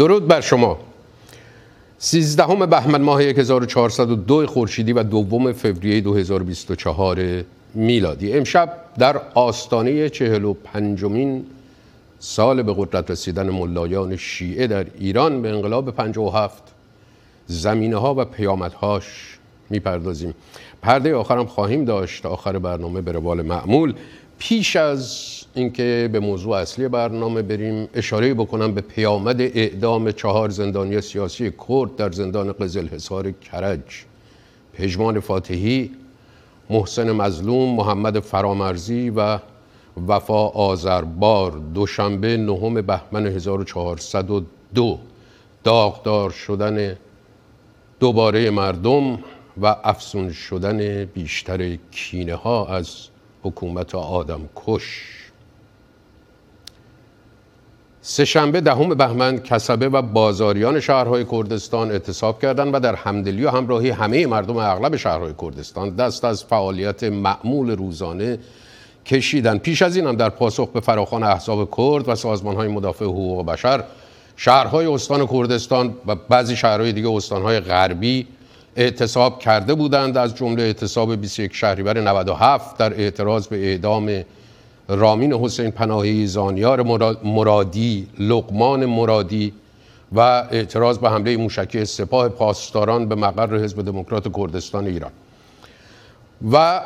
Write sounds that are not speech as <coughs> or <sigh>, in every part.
درود بر شما. سیزدهم بهمن ماه 1402 خورشیدی و دوم فوریه 2024 میلادی. امشب در آستانه چهل و پنجمین سال به قدرت رسیدن ملایان شیعه در ایران به انقلاب 57 زمینه ها و پیامدهاش می‌پردازیم. پرده آخرم خواهیم داشت. آخر برنامه به روال معمول. پیش از اینکه به موضوع اصلی برنامه بریم اشاره بکنم به پیامد اعدام چهار زندانی سیاسی کرد در زندان قزل حصار کرج. پژمان فاتحی محسن مظلوم محمد فرامرزی و وفا آذربار. دوشنبه نهم بهمن 1402 داغدار شدن دوباره مردم و افسون شدن بیشتر کینه ها از حکومت آدم کش سهشنبه دهم بهمن کسبه و بازاریان شهرهای کردستان اعتصاب کردند و در همدلی و همراهی همه مردم اغلب شهرهای کردستان دست از فعالیت معمول روزانه کشیدن پیش از این هم در پاسخ به فراخان احزاب کرد و سازمان های مدافع حقوق بشر شهرهای استان کردستان و بعضی شهرهای دیگه استانهای غربی اعتصاب کرده بودند. از جمله اعتصاب 21 شهریور 97 در اعتراض به اعدام رامین حسین پناهی زانیار مرادی لقمان مرادی و اعتراض به حمله موشکی سپاه پاسداران به مقر حزب دموکرات کردستان ایران. و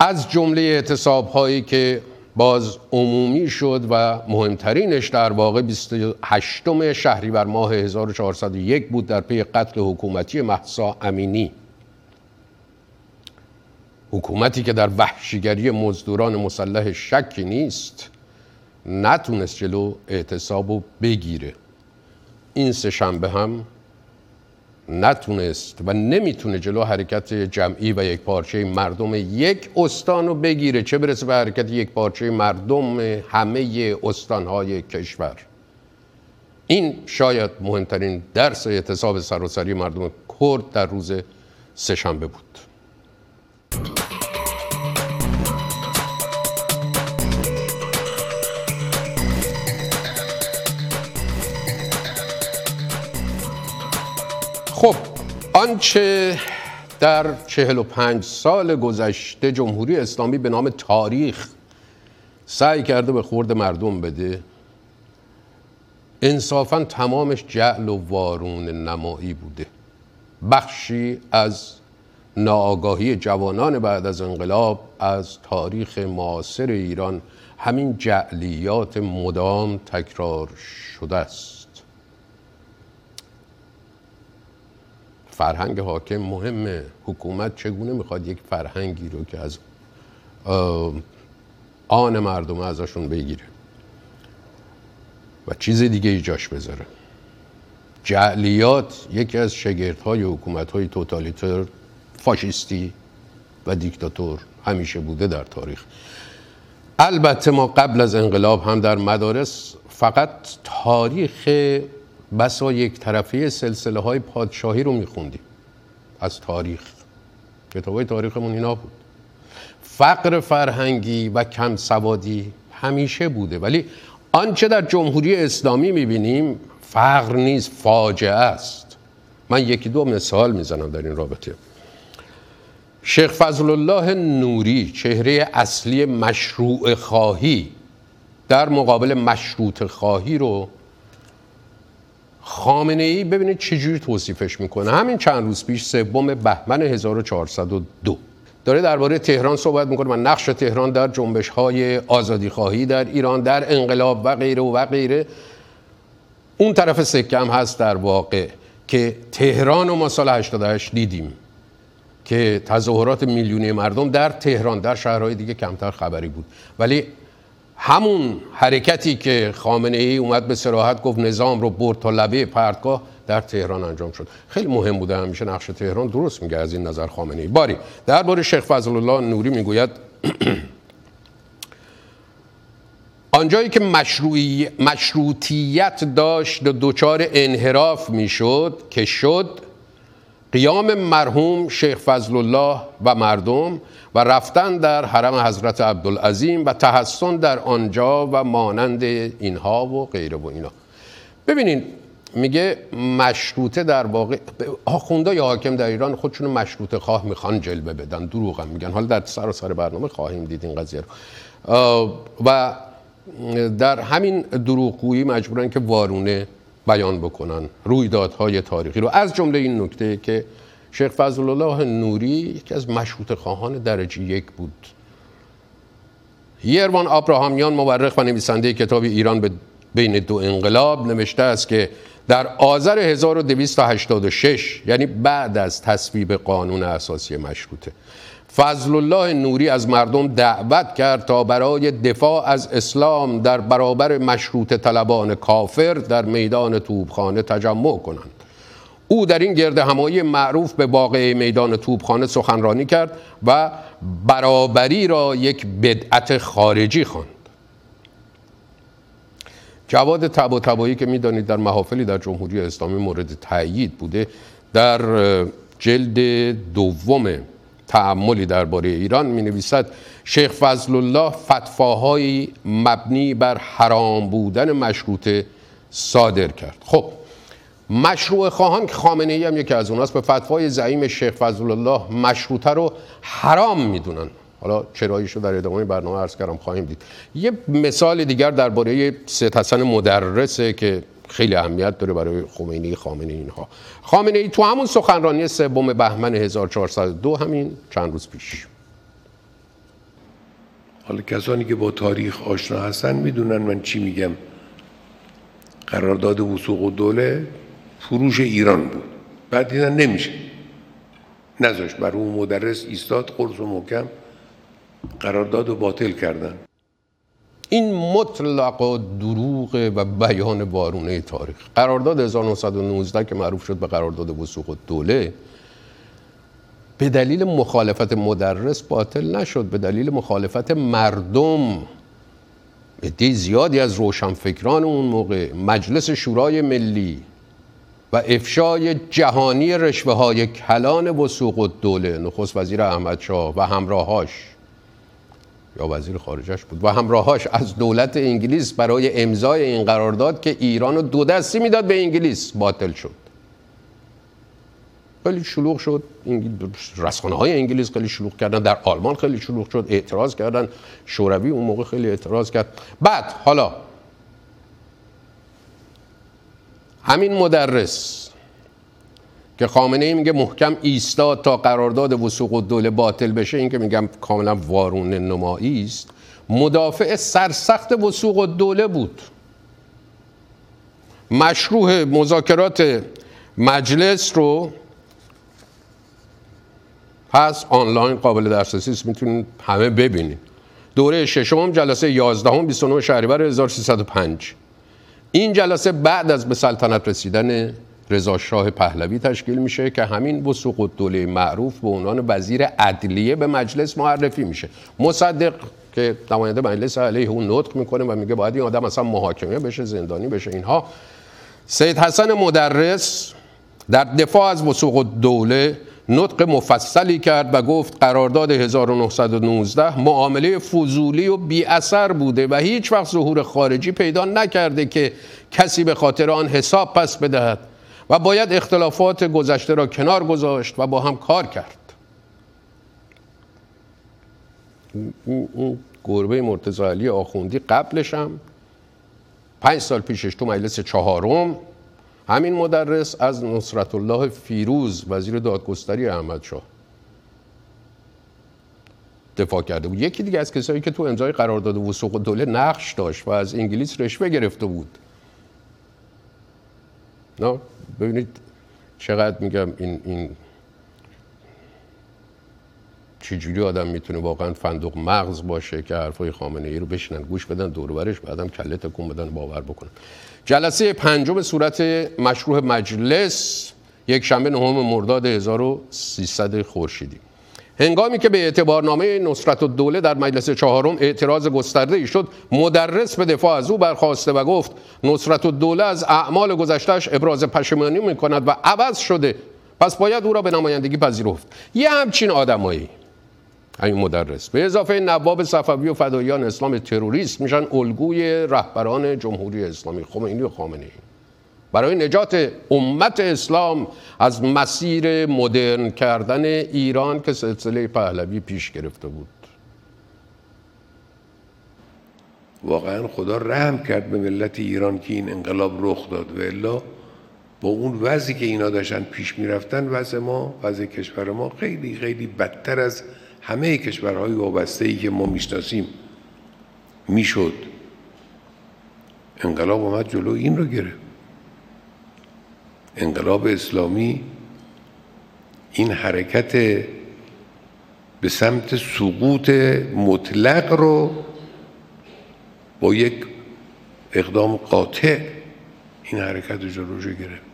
از جمله اعتصاب هایی که باز عمومی شد و مهمترینش در واقع 28 شهریور ماه 1401 بود در پی قتل حکومتی محسا امینی. حکومتی که در وحشیگری مزدوران مسلح شکی نیست نتونست جلو اعتصاب بگیره. این سه شنبه هم نتونست و نمی‌تونه جلو حرکت جمعی و یک پارچه مردم یک استان رو بگیره. چه برسه به حرکت یک پارچه مردم همه استانهای کشور؟ این شاید مهمترین درس اعتصاب سراسری مردم کرد در روز سهشنبه بود. خب آنچه در چهل و پنج سال گذشته جمهوری اسلامی به نام تاریخ سعی کرده به خورد مردم بده انصافا تمامش جعل و وارون نمایی بوده. بخشی از ناآگاهی جوانان بعد از انقلاب از تاریخ معاصر ایران همین جعلیات مدام تکرار شده است. فرهنگ حاکم مهمه. حکومت چگونه می‌خواد یک فرهنگی رو که از آن مردم ازشون بگیره و چیز دیگه ایجاش بذاره. جعلیات یکی از شگردهای حکومت های توتالیتر فاشیستی و دیکتاتور همیشه بوده در تاریخ. البته ما قبل از انقلاب هم در مدارس فقط تاریخ بسا یک طرفی سلسله های پادشاهی رو میخوندیم. از تاریخ. کتاب تاریخمون اینا بود. فقر فرهنگی و کم سوادی همیشه بوده. ولی آنچه در جمهوری اسلامی می‌بینیم فقر نیست فاجعه است. من یکی دو مثال می‌زنم در این رابطه. شیخ فضل الله نوری چهره اصلی مشروع خواهی در مقابل مشروط خواهی رو خامنه ای ببینید چجوری توصیفش می‌کنه. همین چند روز پیش سوم بهمن 1402 داره درباره تهران صحبت می‌کنه و نقش تهران در جنبش های آزادی خواهی در ایران در انقلاب و غیره و غیره. اون طرف سکه هم هست در واقع که تهران و ما سال 88 دیدیم که تظاهرات میلیونی مردم در تهران در شهرهای دیگه کمتر خبری بود. ولی همون حرکتی که خامنه ای اومد به سراحت گفت نظام رو برد تا لبه پرتگاه در تهران انجام شد. خیلی مهم بوده همیشه نقش تهران درست میگه از این نظر خامنه ای. باری درباره شیخ فضل الله نوری می‌گوید <clears throat> آنجایی که مشروعی مشروطیت داشت و دچار انحراف می‌شد که شد قیام مرحوم شیخ فضل الله و مردم و رفتن در حرم حضرت عبدالعظیم و تحسن در آنجا و مانند اینها و غیره و اینا. ببینین میگه مشروطه در واقع آخونده یا حاکم در ایران خودشون مشروطه خواه می‌خوان جلوه بدن دروغ هم میگن. حالا در سر برنامه خواهیم دید این قضیه رو. و در همین دروغگویی مجبورن که وارونه بیان بکنن رویدادهای تاریخی رو. از جمله این نکته که شیخ فضل الله نوری یکی از مشروط خواهان درجه یک بود. یروان آبراهامیان مورخ و نویسنده کتاب ایران به بین دو انقلاب نوشته است که در آذر 1286 یعنی بعد از تصویب قانون اساسی مشروطه فضل الله نوری از مردم دعوت کرد تا برای دفاع از اسلام در برابر مشروط طلبان کافر در میدان توبخانه تجمع کنند او در این گرد همایی معروف به واقع میدان توبخانه سخنرانی کرد و برابری را یک بدعت خارجی خواند. جواد تب و تبایی که می‌دانید در محافلی در جمهوری اسلامی مورد تأیید بوده در جلد دوم تعملی درباره ایران می نویسد شیخ فضل الله فتفاهایی مبنی بر حرام بودن مشروطه صادر کرد. خب مشروع خواهان که خامنه ای هم یکی از اوناست به فتوای زعیم شیخ فضل الله مشروطه رو حرام می‌دونن. حالا چراییش رو در ادامه برنامه عرض کردم خواهیم دید. یه مثال دیگر درباره سید حسن مدرسه که خیلی اهمیت داره برای خمینی خامنه اینها. خامنه ای تو همون سخنرانی سوم بهمن 1402 همین چند روز پیش. حالا کسانی که با تاریخ آشنا هستن می‌دونن من چی میگم. قرارداد وسوق و دوله فروش ایران بود. بعد دیدن نمیشه. نذاشت. بر اون مدرس ایستاد قرص و محکم قرارداد و باطل کردن. این مطلق و دروغ و بیان وارونه تاریخ. قرارداد 1919 که معروف شد به قرارداد وسوق دوله به دلیل مخالفت مدرس باطل نشد به دلیل مخالفت مردم. عده زیادی از روشنفکران اون موقع مجلس شورای ملی و افشای جهانی رشوه های کلان وسوق دوله نخست وزیر احمد شاه و همراهاش. یا وزیر خارجش بود و همراهاش از دولت انگلیس برای امضای این قرارداد که ایران رو دو دستی می‌داد به انگلیس باطل شد. خیلی شلوغ شد. رسانه های انگلیس خیلی شلوغ کردن در آلمان خیلی شلوغ شد اعتراض کردن. شوروی اون موقع خیلی اعتراض کرد. بعد حالا همین مدرس که خامنه ای میگه محکم ایستاد تا قرارداد وسوق و دوله باطل بشه. این که میگم کاملا وارون نمایی است. مدافع سرسخت وسوق و دوله بود. مشروع مذاکرات مجلس رو پس آنلاین قابل دسترسی است. می‌تونید همه ببینید. دوره ششم جلسه 11 29 شهریور 1305 این جلسه بعد از به سلطنت رسیدن رضا شاه پهلوی تشکیل میشه که همین وسوق دوله معروف به عنوان وزیر عدلیه به مجلس معرفی میشه. مصدق که نماینده مجلس علیه اون نطق می‌کنه و میگه باید این آدم اصلا محاکمه بشه زندانی بشه اینها. سید حسن مدرس در دفاع از وسوق دوله نطق مفصلی کرد و گفت قرارداد 1919 معامله فضولی و بی اثر بوده و هیچ وقت ظهور خارجی پیدا نکرده که کسی به خاطر آن حساب پس بدهد. و باید اختلافات گذشته را کنار گذاشت و با هم کار کرد. اون گربه مرتضی علی آخوندی قبلش هم پنج سال پیشش تو مجلس چهارم همین مدرس از نصرت الله فیروز وزیر دادگستری احمد شاه دفاع کرده بود. یکی دیگه از کسایی که تو امضای قرارداد وسوق دوله نقش داشت و از انگلیس رشوه گرفته بود. نه ببینید چقدر میگم این این چجوری آدم می‌تونه واقعا فندق مغز باشه که حرفای خامنه ای رو بشنن؟ گوش بدن دور برش بعدم کله تکون بدن باور بکنن. جلسه پنجم صورت مشروع مجلس یک شنبه نهم مرداد 1300 خورشیدی. هنگامی که به اعتبارنامه نصرت الدوله در مجلس چهارم اعتراض گسترده ای شد مدرس به دفاع از او برخواسته و گفت نصرت الدوله از اعمال گذشتهش ابراز پشیمانی می کند و عوض شده. پس باید او را به نمایندگی پذیرفت. یه همچین آدمایی. همین مدرس به اضافه نواب صفوی و فدایان اسلام تروریست میشن الگوی رهبران جمهوری اسلامی. خمینی و خامنه ای برای نجات امت اسلام از مسیر مدرن کردن ایران که سلسله پهلوی پیش گرفته بود. واقعا خدا رحم کرد به ملت ایران که این انقلاب رخ داد. و الا با اون وضعی که اینا داشتن پیش می‌رفتن وضع ما وضع کشور ما خیلی خیلی بدتر از همه کشورهای وابسته ای که ما می‌شناسیم می‌شد. انقلاب اومد جلو این رو گرفت. انقلاب اسلامی این حرکت به سمت سقوط مطلق رو با یک اقدام قاطع این حرکت رو جلوش گرفت.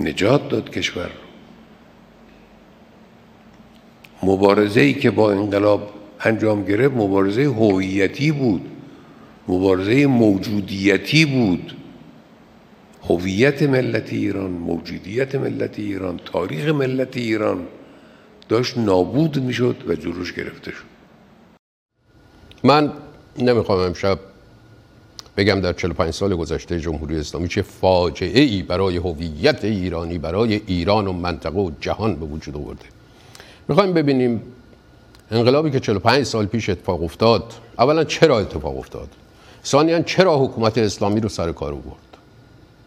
نجات داد کشور مبارزه ای که با انقلاب انجام گرفت مبارزه هویتی بود مبارزه موجودیتی بود. هویت ملت ایران موجودیت ملت ایران تاریخ ملت ایران داشت نابود می‌شد و جلوش گرفته شد. من نمی‌خوام امشب بگم در 45 سال گذشته جمهوری اسلامی چه فاجعه ای برای هویت ایرانی برای ایران و منطقه و جهان به وجود آورده. می‌خوایم ببینیم انقلابی که 45 سال پیش اتفاق افتاد اولا چرا اتفاق افتاد؟ ثانیا چرا حکومت اسلامی رو سر کار آورد؟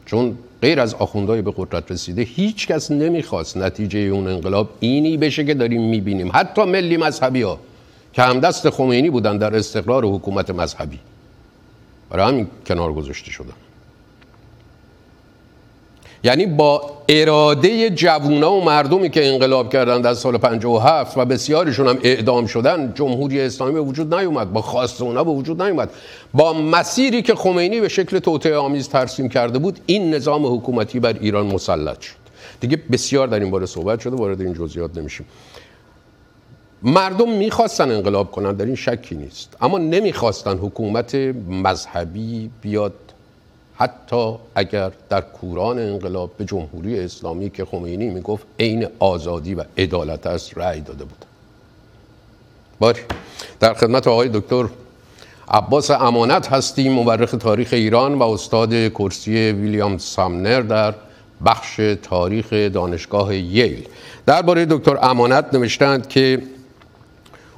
چون غیر از آخوندهای به قدرت رسیده هیچ کس نمی‌خواست نتیجه اون انقلاب اینی بشه که داریم می‌بینیم. حتی ملی مذهبی ها که همدست خمینی بودن در استقرار حکومت مذهبی. برای همین کنار گذاشته شدن. یعنی با اراده جوونا و مردمی که انقلاب کردن در سال 57 و بسیارشون هم اعدام شدن جمهوری اسلامی به وجود نیومد با خواست اونا به وجود نیومد. با مسیری که خمینی به شکل توطئه آمیز ترسیم کرده بود این نظام حکومتی بر ایران مسلط شد. دیگه بسیار در این باره صحبت شده وارد این جزئیات نمیشیم. مردم می‌خواستن انقلاب کنن در این شکی نیست. اما نمی‌خواستن حکومت مذهبی بیاد حتی اگر در کوران انقلاب به جمهوری اسلامی که خمینی می‌گفت عین آزادی و عدالت است رأی داده بود. باری. در خدمت آقای دکتر عباس امانت هستیم مورخ تاریخ ایران و استاد کرسی ویلیام سامنر در بخش تاریخ دانشگاه ییل. درباره دکتر امانت نوشتند که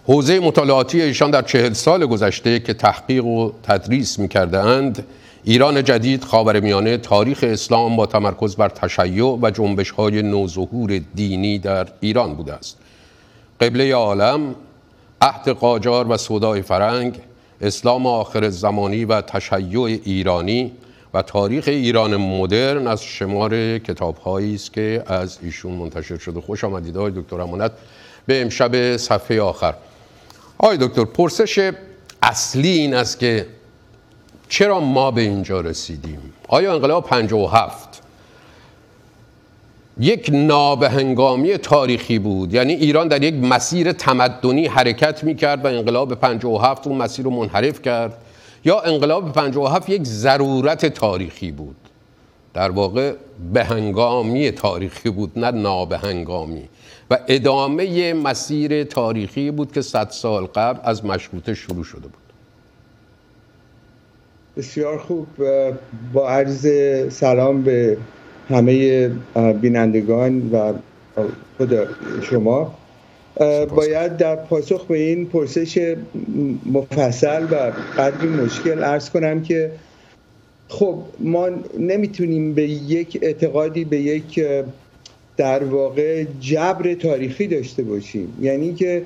حوزه مطالعاتی ایشان در چهل سال گذشته که تحقیق و تدریس می‌کرده اند ایران جدید خاورمیانه تاریخ اسلام با تمرکز بر تشیع و جنبش های نوظهور دینی در ایران بوده است. قبله عالم عهد قاجار و سودای فرنگ اسلام آخر زمانی و تشیع ایرانی و تاریخ ایران مدرن از شمار کتاب است که از ایشون منتشر شده. خوش آمدید آقای دکتر امانت. به امشب صفحه آخر. آقای دکتر پرسش اصلی این است که چرا ما به اینجا رسیدیم؟ آیا انقلاب 57 یک نابهنگامی تاریخی بود؟ یعنی ایران در یک مسیر تمدنی حرکت می کرد و انقلاب 57 اون مسیر رو منحرف کرد؟ یا انقلاب 57 یک ضرورت تاریخی بود؟ در واقع بهنگامی تاریخی بود نه نابهنگامی. و ادامه مسیر تاریخی بود که صد سال قبل از مشروطه شروع شده بود. بسیار خوب با عرض سلام به همه بینندگان و خود شما. باید در پاسخ به این پرسش مفصل و قدری مشکل ارز کنم که خب ما نمی‌تونیم به یک اعتقادی به یک در واقع جبر تاریخی داشته باشیم. یعنی که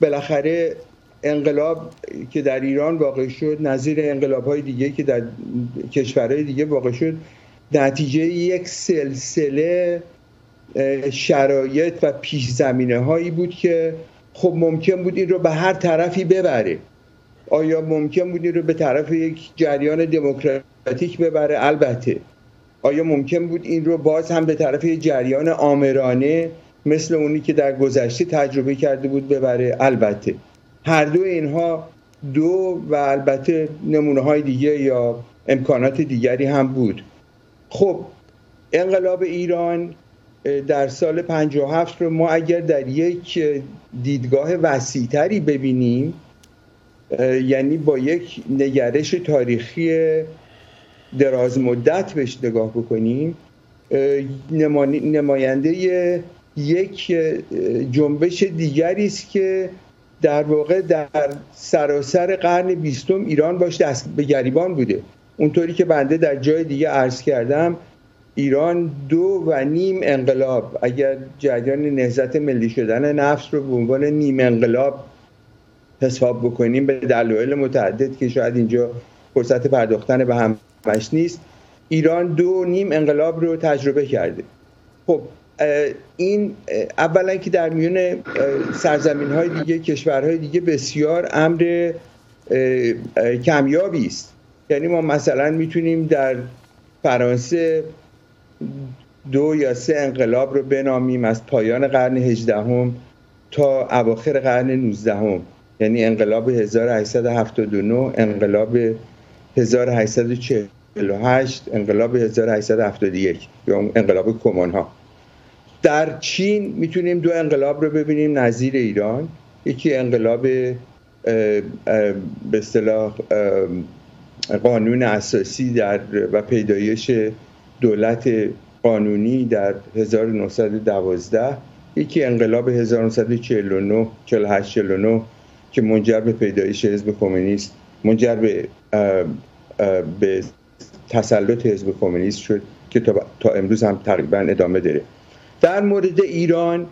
بالاخره انقلاب که در ایران واقع شد نظیر انقلاب های دیگه که در کشورهای دیگه واقع شد نتیجه یک سلسله شرایط و پیش زمینه هایی بود که خب ممکن بود این رو به هر طرفی ببره. آیا ممکن بود این رو به طرف یک جریان دموکراتیک ببره؟ البته. آیا ممکن بود این رو باز هم به طرف یک جریان آمرانه مثل اونی که در گذشته تجربه کرده بود ببره؟ البته. هر دو اینها دو و البته نمونه های دیگه یا امکانات دیگری هم بود. خب انقلاب ایران در سال 57 رو ما اگر در یک دیدگاه وسیعتری ببینیم یعنی با یک نگرش تاریخی دراز مدت بهش نگاه بکنیم نماینده یک جنبش دیگری است که در واقع در سراسر قرن بیستم ایران باش دست به گریبان بوده. اونطوری که بنده در جای دیگه عرض کردم ایران دو و نیم انقلاب اگر جریان نهزت ملی شدن نفس رو به عنوان نیم انقلاب حساب بکنیم به دلایل متعدد که شاید اینجا فرصت پرداختن به همش نیست ایران دو نیم انقلاب رو تجربه کرده. خب این اولا که در میون سرزمین های دیگه کشورهای دیگه بسیار امر کمیابی است. یعنی ما مثلا می‌تونیم در فرانسه دو یا سه انقلاب رو بنامیم از پایان قرن هجدهم تا اواخر قرن 19 یعنی انقلاب 1879 انقلاب 1848 انقلاب 1871 یا انقلاب کمان ها در چین می‌تونیم دو انقلاب رو ببینیم نظیر ایران. یکی انقلاب به اصطلاح قانون اساسی در و پیدایش دولت قانونی در 1912 یکی انقلاب 1949 48 49 که منجر به پیدایش حزب کمونیست منجر به به تسلط حزب کمونیست شد که تا, تا امروز هم تقریبا ادامه داره. در مورد ایران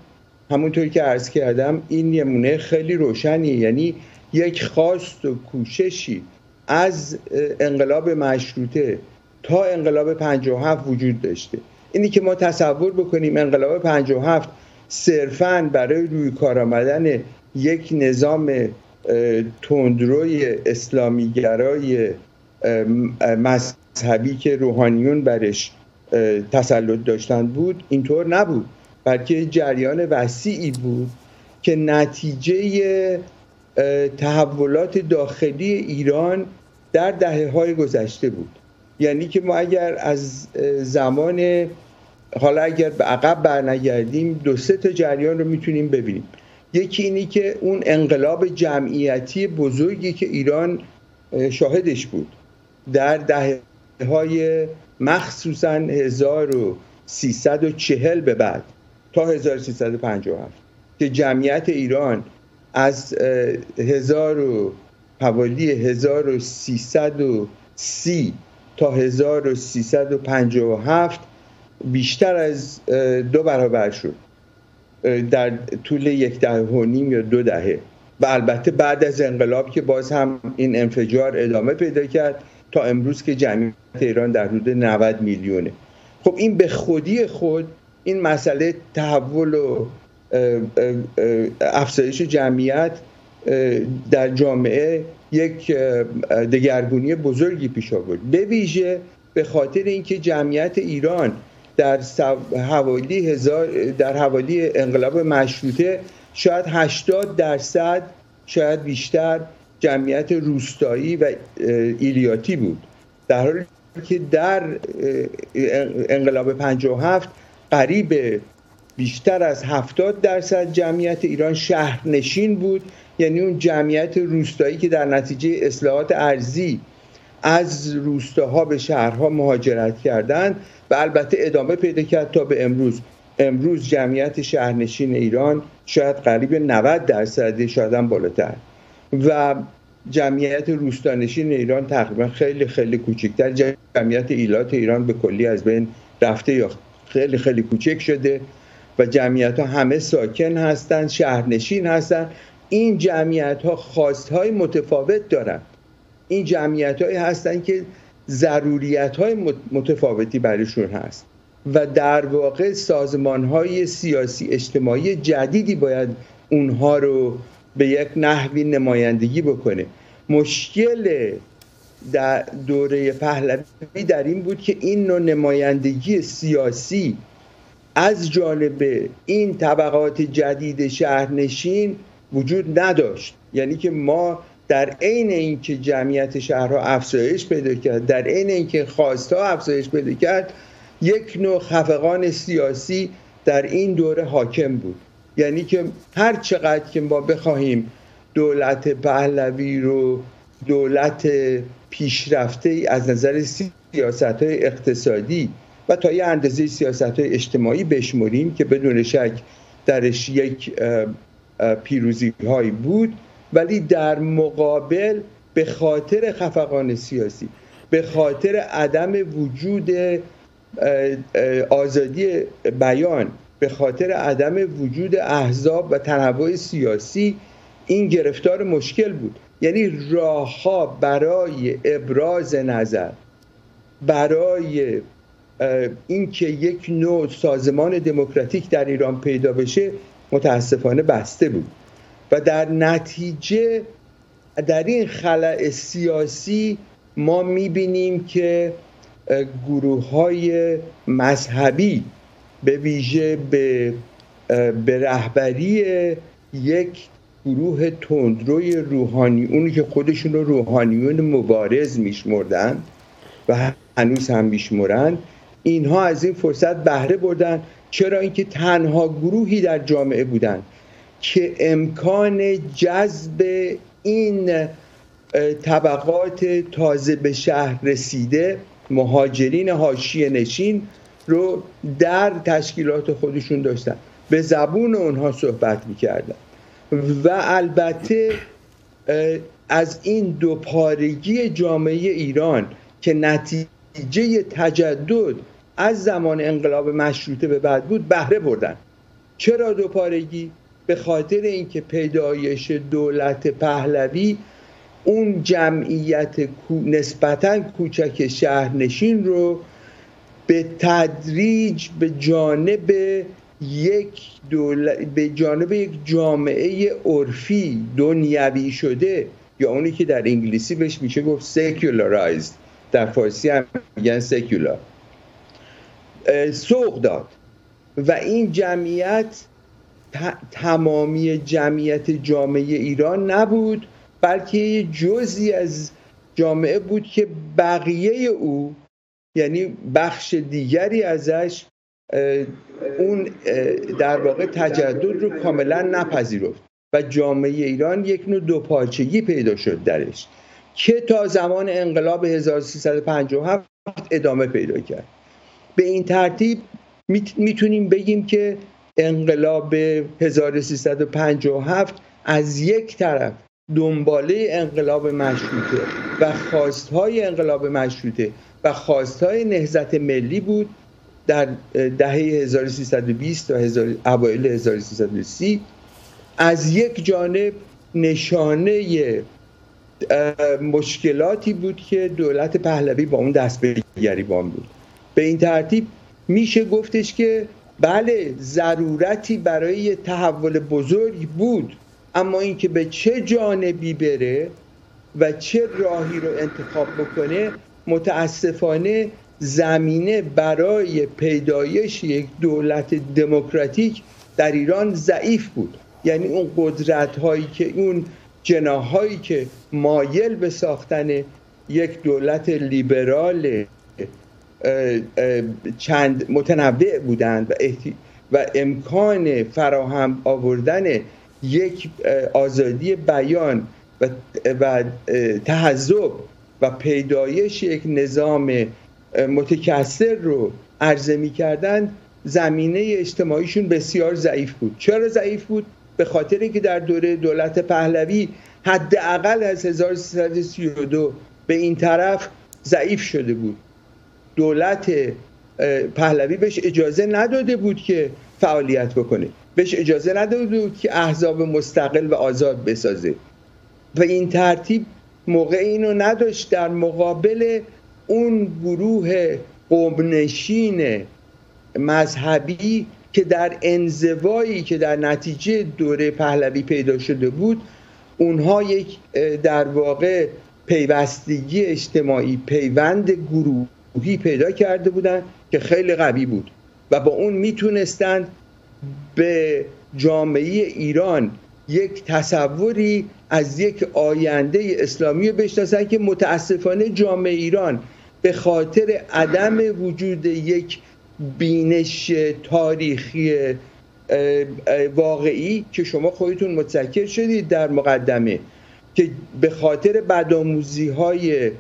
همونطوری که عرض کردم این نمونه خیلی روشنی یعنی یک خواست و کوششی از انقلاب مشروطه تا انقلاب 57 وجود داشته. اینی که ما تصور بکنیم انقلاب 57 صرفا برای روی کار آمدن یک نظام تندروی اسلامیگرای مذهبی که روحانیون برش تسلط داشتن بود اینطور نبود. بلکه جریان وسیعی بود که نتیجه تحولات داخلی ایران در دهه های گذشته بود. یعنی که ما اگر از زمان حالا اگر به عقب برنگردیم دو سه تا جریان رو می‌تونیم ببینیم. یکی اینی که اون انقلاب جمعیتی بزرگی که ایران شاهدش بود. در دهه های مخصوصا 1340 به بعد تا 1357 که جمعیت ایران از هزار و حوالی 1330 تا 1357 بیشتر از دو برابر شد در طول یک دهه و نیم یا دو دهه. و البته بعد از انقلاب که باز هم این انفجار ادامه پیدا کرد. تا امروز که جمعیت ایران در حدود 90 میلیونه. خب این به خودی خود این مسئله تحول و افزایش جمعیت در جامعه یک دگرگونی بزرگی پیش آورد. به ویژه به خاطر اینکه جمعیت ایران در حوالی هزار در حوالی انقلاب مشروطه شاید 80 درصد شاید بیشتر جمعیت روستایی و ایلیاتی بود. در حالی که در انقلاب 57 قریب بیشتر از 70 درصد جمعیت ایران شهرنشین بود. یعنی اون جمعیت روستایی که در نتیجه اصلاحات ارزی از روستاها به شهرها مهاجرت کردند و البته ادامه پیدا کرد تا به امروز. امروز جمعیت شهرنشین ایران شاید قریب 90 درصد شاید هم بالاتر. و جمعیت روستانشین ایران تقریبا خیلی خیلی کوچکتر. جمعیت ایلات ایران به کلی از بین رفته یا خیلی خیلی کوچک شده و جمعیت ها همه ساکن هستند شهرنشین هستند این جمعیت ها خواست های متفاوت دارند این جمعیت هایی هستند که ضروریت های متفاوتی برشون هست و در واقع سازمان های سیاسی اجتماعی جدیدی باید اونها رو به یک نحوی نمایندگی بکنه. مشکل در دوره پهلوی در این بود که این نوع نمایندگی سیاسی از جانب این طبقات جدید شهرنشین وجود نداشت. یعنی که ما در عین اینکه جمعیت شهرها افزایش پیدا کرد در عین اینکه خواستها افزایش پیدا کرد یک نوع خفقان سیاسی در این دوره حاکم بود. یعنی که هر چقدر که ما بخواهیم دولت پهلوی رو دولت پیشرفته از نظر سیاست های اقتصادی و تا یه اندازه سیاست های اجتماعی بشمریم که بدون شک درش یک پیروزی هایی بود ولی در مقابل به خاطر خفقان سیاسی به خاطر عدم وجود آزادی بیان به خاطر عدم وجود احزاب و تنوع سیاسی این گرفتار مشکل بود. یعنی راهها برای ابراز نظر برای اینکه یک نوع سازمان دموکراتیک در ایران پیدا بشه متاسفانه بسته بود. و در نتیجه در این خلع سیاسی ما می‌بینیم که گروه های مذهبی به ویژه به, به رهبری یک گروه تندروی روحانی اونی که خودشون رو روحانیون مبارز میشمردن و هنوز هم میشمرند اینها از این فرصت بهره بردن. چرا اینکه تنها گروهی در جامعه بودند که امکان جذب این طبقات تازه به شهر رسیده مهاجرین حاشیه نشین رو در تشکیلات خودشون داشتن. به زبون اونها صحبت می‌کردن. و البته از این دو پارگی جامعه ایران که نتیجه تجدد از زمان انقلاب مشروطه به بعد بود بهره بردن. چرا دو پارگی؟ به خاطر اینکه پیدایش دولت پهلوی اون جمعیت نسبتا کوچک شهرنشین رو به تدریج به جانب یک به جانب یک جامعه عرفی دنیوی شده یا اونی که در انگلیسی بهش میشه گفت سکولارایزد در فارسی هم میگن سکولار سوق داد. و این جمعیت تمامی جمعیت جامعه ایران نبود بلکه یه جزی از جامعه بود که بقیه او یعنی بخش دیگری ازش اون در واقع تجدد رو کاملا نپذیرفت و جامعه ایران یک نوع دوپارچگی پیدا شد درش که تا زمان انقلاب 1357 ادامه پیدا کرد. به این ترتیب می‌تونیم بگیم که انقلاب 1357 از یک طرف دنباله انقلاب مشروطه و خواستهای انقلاب مشروطه و خواستهای نهزت ملی بود در دهه 1320 تا اوایل 1330 از یک جانب نشانه مشکلاتی بود که دولت پهلوی با اون دست به گریبان بود. به این ترتیب میشه گفتش که بله ضرورتی برای تحول بزرگ بود. اما اینکه به چه جانبی بره و چه راهی رو انتخاب بکنه متاسفانه زمینه برای پیدایش یک دولت دموکراتیک در ایران ضعیف بود. یعنی اون قدرت هایی که اون جناهایی که مایل به ساختن یک دولت لیبرال چند متنوع بودند و, و امکان فراهم آوردن یک آزادی بیان و, و تحذب و پیدایش یک نظام متکثر رو عرضه می کردن زمینه اجتماعیشون بسیار ضعیف بود چرا ضعیف بود؟ به خاطر اینکه در دوره دولت پهلوی حداقل از 1332 به این طرف ضعیف شده بود دولت پهلوی بهش اجازه نداده بود که فعالیت بکنه. بهش اجازه نداده بود که احزاب مستقل و آزاد بسازه. و این ترتیب موقع اینو نداشت در مقابل اون گروه قومنشین مذهبی که در انزوایی که در نتیجه دوره پهلوی پیدا شده بود اونها یک در واقع پیوستگی اجتماعی پیوند گروهی پیدا کرده بودند که خیلی قوی بود. و با اون می‌تونستند به جامعه ایران یک تصوری از یک آینده اسلامی بشناسند که متاسفانه جامعه ایران به خاطر عدم وجود یک بینش تاریخی واقعی که شما خودتون متذکر شدید در مقدمه که به خاطر بدآموزی های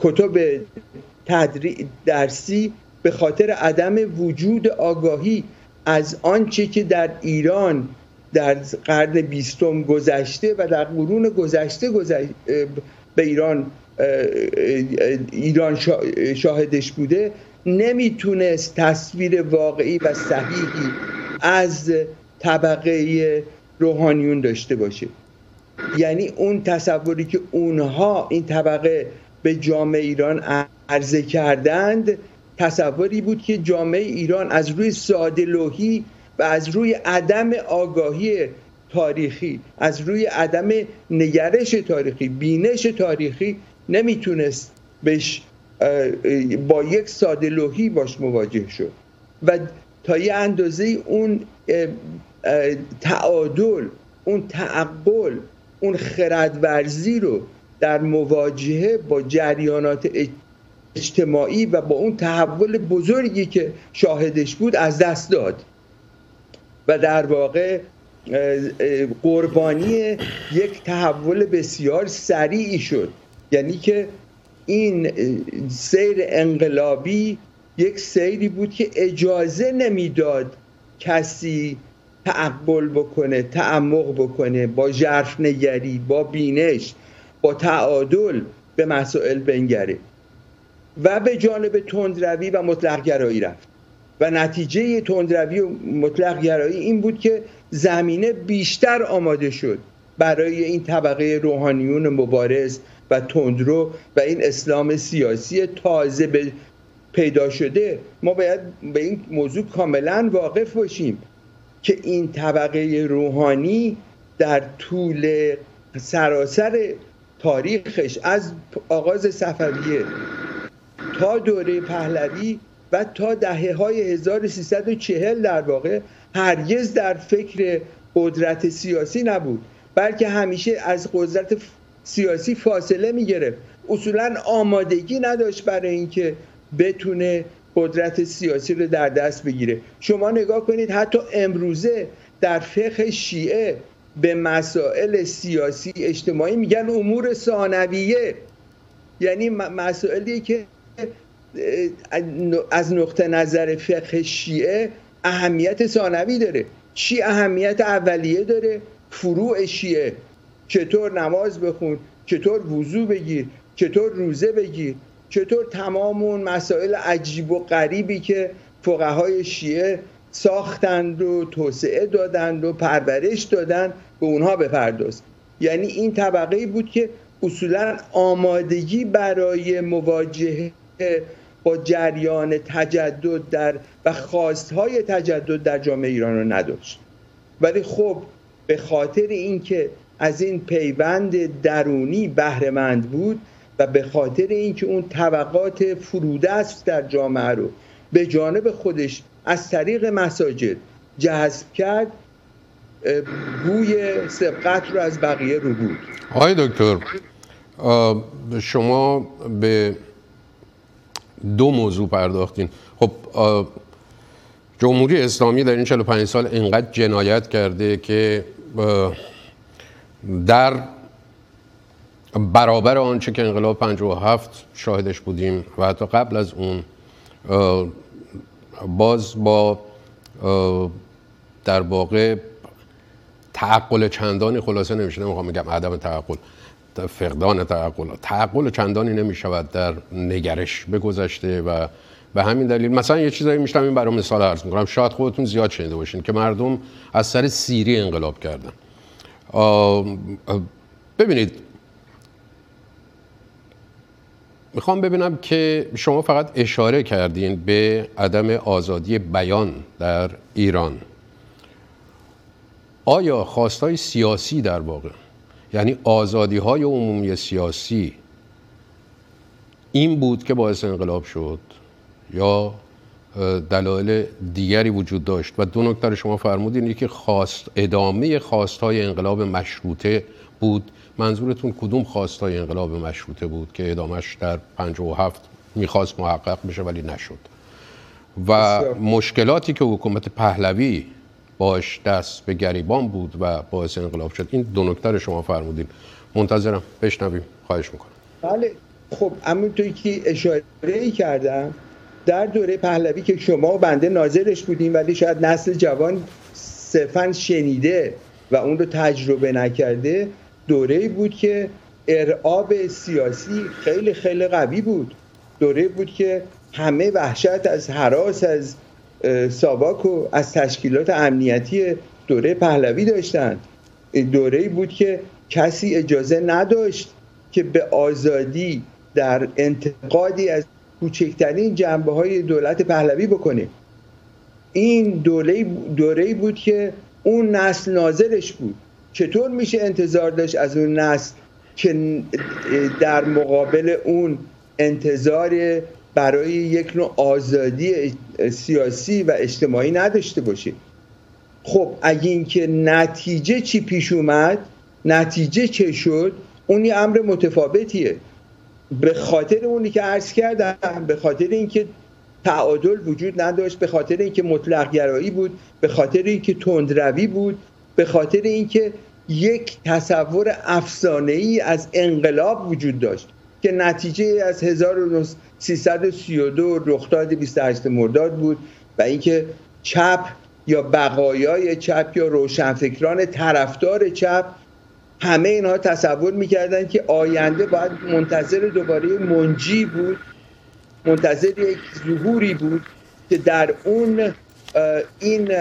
کتب درسی به خاطر عدم وجود آگاهی از آنچه که در ایران در قرن بیستم گذشته و در قرون گذشته به ایران ایران شاهدش بوده نمی‌تونست تصویر واقعی و صحیحی از طبقه روحانیون داشته باشه. یعنی اون تصوری که اونها این طبقه به جامعه ایران عرضه کردند تصوری بود که جامعه ایران از روی ساده و از روی عدم آگاهی تاریخی از روی عدم نگرش تاریخی بینش تاریخی نمی‌تونست بهش با یک ساده باش مواجه شد. و تا یه اندازه اون تعادل اون تعقل اون خردورزی رو در مواجهه با جریانات اجتماعی و با اون تحول بزرگی که شاهدش بود از دست داد. و در واقع قربانی یک تحول بسیار سریعی شد. یعنی که این سیر انقلابی یک سیری بود که اجازه نمی‌داد کسی تعقل بکنه تعمق بکنه با جرف نگری با بینش با تعادل به مسائل بنگره. و به جانب تندروی و مطلق گرایی رفت. و نتیجه تندروی و مطلق گرایی این بود که زمینه بیشتر آماده شد برای این طبقه روحانیون مبارز و تندرو و این اسلام سیاسی تازه به پیدا شده. ما باید به این موضوع کاملا واقف باشیم که این طبقه روحانی در طول سراسر تاریخش از آغاز صفویه تا دوره پهلوی و تا دهه های 1340 در واقع هرگز در فکر قدرت سیاسی نبود. بلکه همیشه از قدرت سیاسی فاصله می گرفت اصولا آمادگی نداشت برای اینکه بتونه قدرت سیاسی رو در دست بگیره. شما نگاه کنید حتی امروزه در فقه شیعه به مسائل سیاسی اجتماعی میگن امور ثانویه. یعنی مسائلی که از نقطه نظر فقه شیعه اهمیت ثانوی داره. چی اهمیت اولیه داره؟ فروع شیعه. چطور نماز بخون چطور وضو بگیر چطور روزه بگیر چطور تمام اون مسائل عجیب و غریبی که فقهای شیعه ساختند و توسعه دادند و پرورش دادند به اونها بپرداز یعنی این طبقه بود که اصولا آمادگی برای مواجهه با جریان تجدد در و خواستهای تجدد در جامعه ایران رو نداشت. ولی خب به خاطر اینکه از این پیوند درونی بهرهمند بود و به خاطر اینکه اون طبقات فروده است در جامعه رو به جانب خودش از طریق مساجد جذب کرد بوی سبقت رو از بقیه رو بود آقای دکتر شما به دو موضوع پرداختین. خب جمهوری اسلامی در این 45 سال اینقدر جنایت کرده که در برابر آنچه که انقلاب 57 شاهدش بودیم و حتی قبل از اون باز با در واقع تعقل چندانی خلاصه نمیشه نمی‌خوام بگم عدم تعقل فقدان تعقل. تعقل چندانی نمی‌شود در نگرش به گذشته و به همین دلیل مثلا یه چیزایی میشتم این برای مثال عرض می‌کنم. شاید خودتون زیاد شنیده باشین که مردم از سر سیری انقلاب کردن. ببینید می‌خوام ببینم که شما فقط اشاره کردین به عدم آزادی بیان در ایران. آیا خواستای سیاسی در واقع یعنی آزادی های عمومی سیاسی این بود که باعث انقلاب شد یا دلایل دیگری وجود داشت. و دو نکته شما فرمودین یکی خواست ادامه خواست های انقلاب مشروطه بود. منظورتون کدوم خواست های انقلاب مشروطه بود که ادامش در 57 می‌خواست محقق بشه ولی نشد؟ و مشکلاتی که حکومت پهلوی باش دست به گریبان بود و باعث انقلاب شد. این دو نکته شما فرمودین. منتظرم بشنویم. خواهش می‌کنم. بله. خب همونطوری که اشاره کردم در دوره پهلوی که شما و بنده ناظرش بودیم ولی شاید نسل جوان صرفا شنیده و اون رو تجربه نکرده دوره بود که ارعاب سیاسی خیلی خیلی قوی بود. دوره بود که همه وحشت از حراس از ساواک و از تشکیلات امنیتی دوره پهلوی داشتند. دوره بود که کسی اجازه نداشت که به آزادی در انتقادی از کوچکترین جنبه های دولت پهلوی بکنه. این دوره دوره بود که اون نسل ناظرش بود. چطور میشه انتظار داشت از اون نسل که در مقابل اون انتظار برای یک نوع آزادی سیاسی و اجتماعی نداشته باشه خب اگه اینکه نتیجه چی پیش اومد نتیجه چه شد؟ اون یه امر متفاوتیه. به خاطر اونی که عرض کردم به خاطر اینکه تعادل وجود نداشت به خاطر اینکه مطلق گرایی بود به خاطر اینکه تندروی بود به خاطر اینکه یک تصور افسانه ای از انقلاب وجود داشت. که نتیجه از 1332 رخداد 28 مرداد بود و اینکه چپ یا بقایای چپ یا روشنفکران طرفدار چپ همه اینها تصور می‌کردن که آینده باید منتظر دوباره منجی بود منتظر یک ظهوری بود که در اون این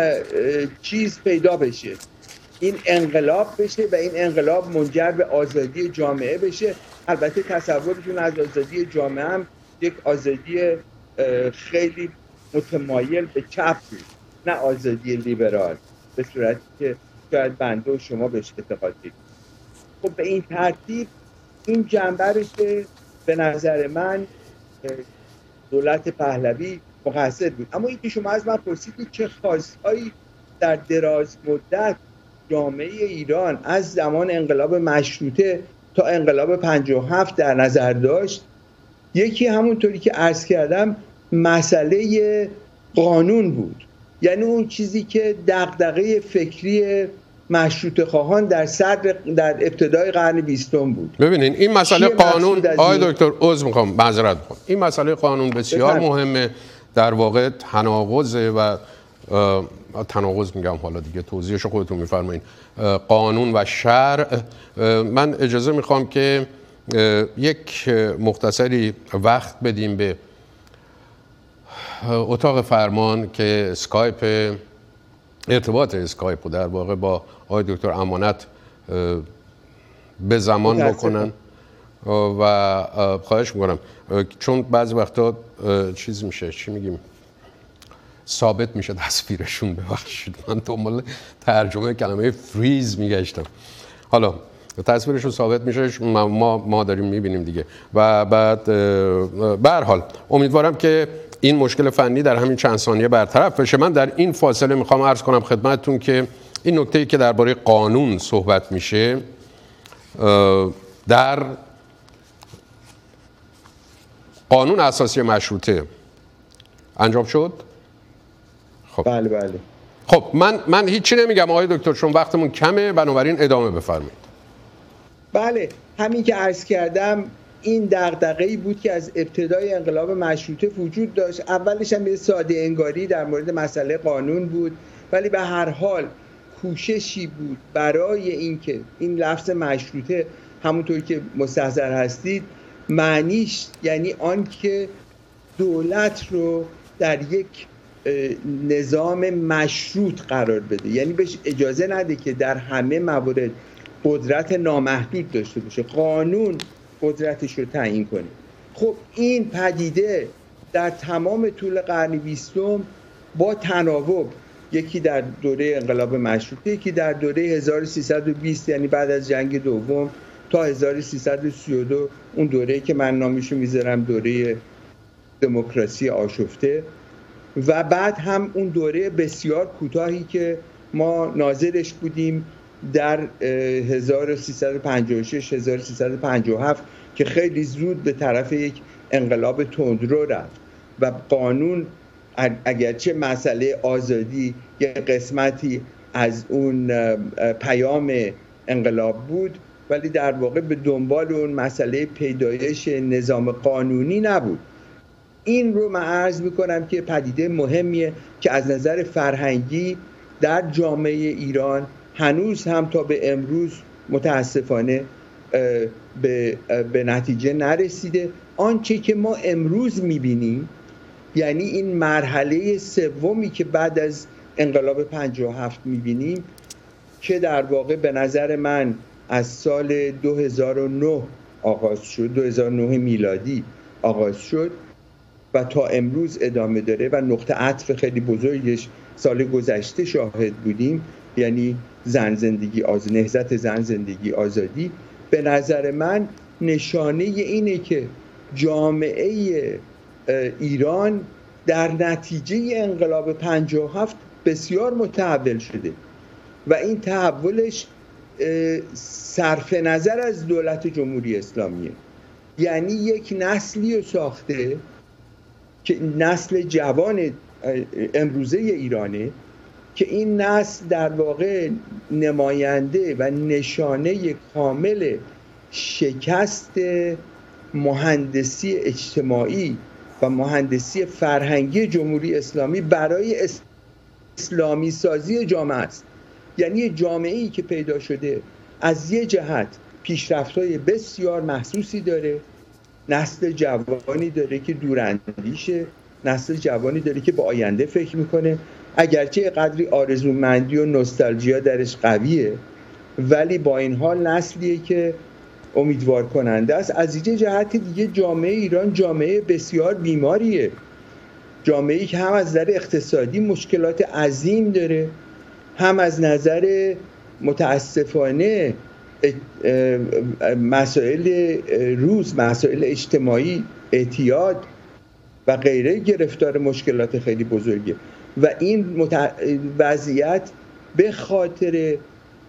چیز پیدا بشه. این انقلاب بشه و این انقلاب منجر به آزادی جامعه بشه. البته تصورشون از آزادی جامعه هم یک آزادی خیلی متمایل به چپ نه آزادی لیبرال به صورتی که شاید بنده و شما بهش اعتقاد خب به این ترتیب این جنبه که به نظر من دولت پهلوی مقصر بود. اما اینکه شما از من پرسیدید چه خواستهایی در دراز مدت جامعه ایران از زمان انقلاب مشروطه تا انقلاب 57 در نظر داشت یکی همونطوری که عرض کردم مسئله قانون بود. یعنی اون چیزی که دغدغه فکری مشروط خواهان در صدر در ابتدای قرن بیستم بود. ببینین این مسئله قانون؟ آقای دکتر عذر می‌خوام معذرت می‌خوام. این مسئله قانون بسیار مهمه در واقع تناقض و تناقض میگم حالا دیگه توضیحش خودتون میفرمایید. قانون و شرع. من اجازه می‌خوام که یک مختصری وقت بدیم به اتاق فرمان که اسکایپ ارتباط اسکایپ در واقع با آقای دکتر امانت به زمان بکنن. و خواهش می‌کنم. چون بعضی وقتا چیز میشه. چی میگیم؟ ثابت میشه تصویرشون ببخشید. من دنبال ترجمه کلمه فریز میگشتم. حالا تصویرشون ثابت میشه ما ما داریم می‌بینیم دیگه. و بعد به حال امیدوارم که این مشکل فنی در همین چند ثانیه برطرف بشه. من در این فاصله می‌خوام عرض کنم خدمتتون که این نکته ای که درباره قانون صحبت میشه در قانون اساسی مشروطه انجام شد. خب. بله بله. خب من من هیچی نمیگم آقای دکتر چون وقتمون کمه بنابراین ادامه بفرمایید. بله همین که عرض کردم این دغدغه ای بود که از ابتدای انقلاب مشروطه وجود داشت. اولش هم یه ساده انگاری در مورد مسئله قانون بود ولی به هر حال کوششی بود برای اینکه این لفظ مشروطه همونطور که مستحضر هستید معنیش یعنی آن که دولت رو در یک نظام مشروط قرار بده. یعنی بهش اجازه نده که در همه موارد قدرت نامحدود داشته باشه قانون قدرتش رو تعیین کنه. خب این پدیده در تمام طول قرن بیستم با تناوب یکی در دوره انقلاب مشروطه یکی در دوره 1320 یعنی بعد از جنگ دوم تا 1332 اون دوره که من نامشو می‌ذارم دوره دموکراسی آشفته. و بعد هم اون دوره بسیار کوتاهی که ما ناظرش بودیم در 1356 1357 که خیلی زود به طرف یک انقلاب تندرو رفت و قانون اگرچه مسئله آزادی یک قسمتی از اون پیام انقلاب بود ولی در واقع به دنبال اون مسئله پیدایش نظام قانونی نبود. این رو من عرض می‌کنم که پدیده مهمیه که از نظر فرهنگی در جامعه ایران هنوز هم تا به امروز متاسفانه به, به نتیجه نرسیده. آنچه که ما امروز می‌بینیم یعنی این مرحله سومی که بعد از انقلاب 57 می‌بینیم که در واقع به نظر من از سال 2009 آغاز شد 2009 میلادی آغاز شد و تا امروز ادامه داره و نقطه عطف خیلی بزرگش سال گذشته شاهد بودیم یعنی زن زندگی آز... نهزت زن زندگی آزادی به نظر من نشانه اینه که جامعه ایران در نتیجه انقلاب 57 بسیار متحول شده و این تحولش صرف نظر از دولت جمهوری اسلامیه. یعنی یک نسلی رو ساخته که نسل جوان امروزه ایرانه که این نسل در واقع نماینده و نشانه کامل شکست مهندسی اجتماعی و مهندسی فرهنگی جمهوری اسلامی برای اسلامی سازی جامعه است. یعنی جامعه ای که پیدا شده از یه جهت پیشرفت های بسیار محسوسی داره. نسل جوانی داره که دوراندیشه نسل جوانی داره که به آینده فکر می‌کنه. اگرچه قدری آرزومندی و نوستالژیا درش قویه ولی با این حال نسلیه که امیدوار کننده است. از اینجا جهت دیگه جامعه ایران جامعه بسیار بیماریه. جامعه ای که هم از نظر اقتصادی مشکلات عظیم داره هم از نظر متاسفانه مسائل روز مسائل اجتماعی اعتیاد و غیره گرفتار مشکلات خیلی بزرگه. و این وضعیت به خاطر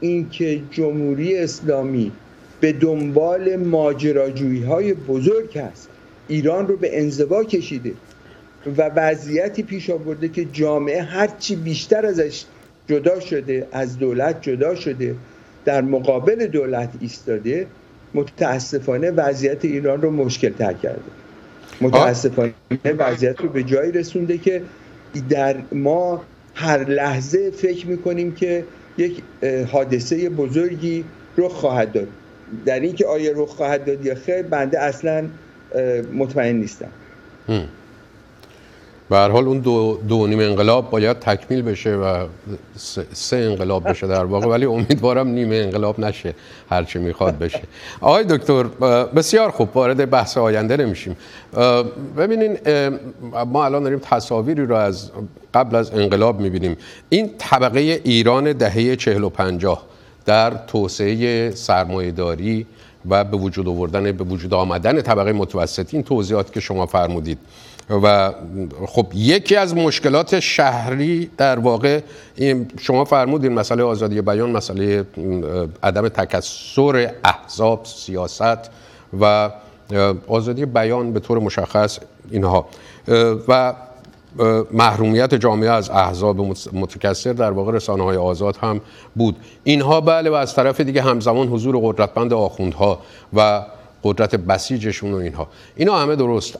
اینکه جمهوری اسلامی به دنبال ماجراجویی های بزرگ هست ایران رو به انزوا کشیده و وضعیتی پیش آورده که جامعه هرچی بیشتر ازش جدا شده از دولت جدا شده در مقابل دولت ایستاده متاسفانه وضعیت ایران رو مشکل تر کرده. متاسفانه وضعیت رو به جایی رسونده که در ما هر لحظه فکر می‌کنیم که یک حادثه بزرگی رخ خواهد داد. در اینکه آیا رخ خواهد داد یا خیر بنده اصلا مطمئن نیستم. به حال اون دو, دو نیم انقلاب باید تکمیل بشه و سه انقلاب بشه در واقع ولی امیدوارم نیمه انقلاب نشه هرچی می‌خواد بشه. آقای دکتر بسیار خوب وارد بحث آینده نمیشیم. ببینین ما الان داریم تصاویری رو از قبل از انقلاب می‌بینیم. این طبقه ایران دهه چهل و پنجاه در توسعه سرمایهداری و به وجود آوردن به وجود آمدن طبقه متوسط. این توضیحات که شما فرمودید. و خب یکی از مشکلات شهری در واقع شما فرمودین مسئله آزادی بیان مسئله عدم تکسر احزاب سیاست و آزادی بیان به طور مشخص اینها. و محرومیت جامعه از احزاب متکثر در واقع رسانه های آزاد هم بود. اینها بله و از طرف دیگه همزمان حضور قدرتمند آخوندها و قدرت بسیجشون و اینها. اینا همه درست.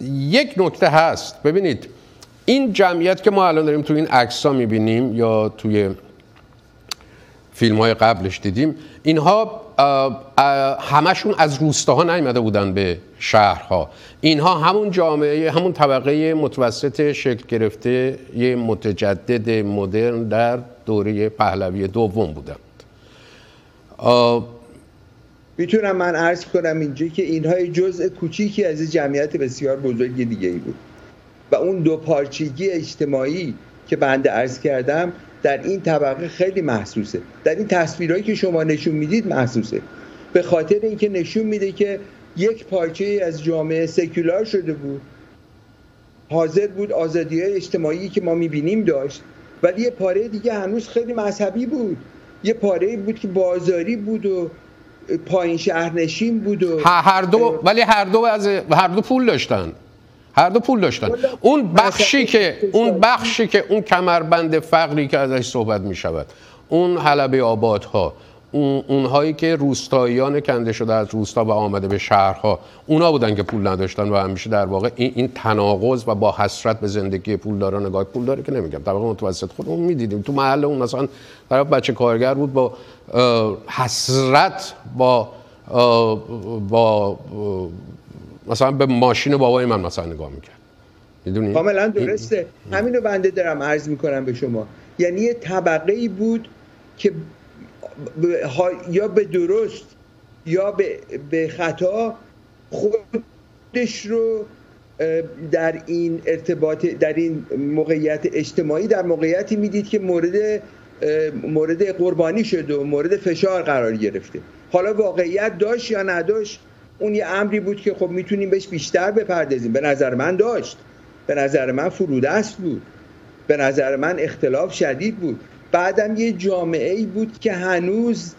یک نکته هست. ببینید این جمعیت که ما الان داریم توی این عکس ها می‌بینیم یا توی فیلم های قبلش دیدیم اینها همشون از روستاها نیامده بودن به شهرها. اینها همون جامعه همون طبقه متوسط شکل گرفته یه متجدد مدرن در دوره پهلوی دوم بودند می‌تونم من عرض کنم اینجا که اینها جزء کوچیکی از جمعیت بسیار بزرگ دیگه ای بود. و اون دو پارچگی اجتماعی که بنده عرض کردم در این طبقه خیلی محسوسه. در این تصویرهایی که شما نشون می‌دید محسوسه. به خاطر اینکه نشون میده که یک پارچه از جامعه سکولار شده بود. حاضر بود آزادی های اجتماعی که ما می‌بینیم داشت. ولی یه پاره دیگه هنوز خیلی مذهبی بود. یه پاره بود که بازاری بود و پایین شهرنشین بود و هر دو ولی هر دو از هر دو پول داشتن. هر دو پول داشتن. اون بخشی که اون بخشی که اون کمربند فقری که ازش صحبت می شود اون حلبه آبادها اونهایی که روستاییان کنده شده از روستا و آمده به شهرها اونا بودن که پول نداشتن و همیشه در واقع این, این تناقض و با حسرت به زندگی پولدارا نگاه پول داره که نمیگم. طبقه متوسط خودمون می‌دیدیم. تو محل اون مثلا طرف بچه کارگر بود با حسرت با با مثلا به ماشین بابای من مثلا نگاه می‌کرد. می‌دونی؟ کاملا درسته. همینو بنده دارم عرض می‌کنم به شما. یعنی یه طبقه ای بود که یا به درست یا به, به خطا خودش رو در این ارتباط در این موقعیت اجتماعی در موقعیتی می‌دید که مورد مورد قربانی شده و مورد فشار قرار گرفته. حالا واقعیت داشت یا نداشت؟ اون یه امری بود که خب می‌تونیم بهش بیشتر بپردازیم. به نظر من داشت. به نظر من فرودست بود. به نظر من اختلاف شدید بود. بعدم یه جامعه ای بود که هنوز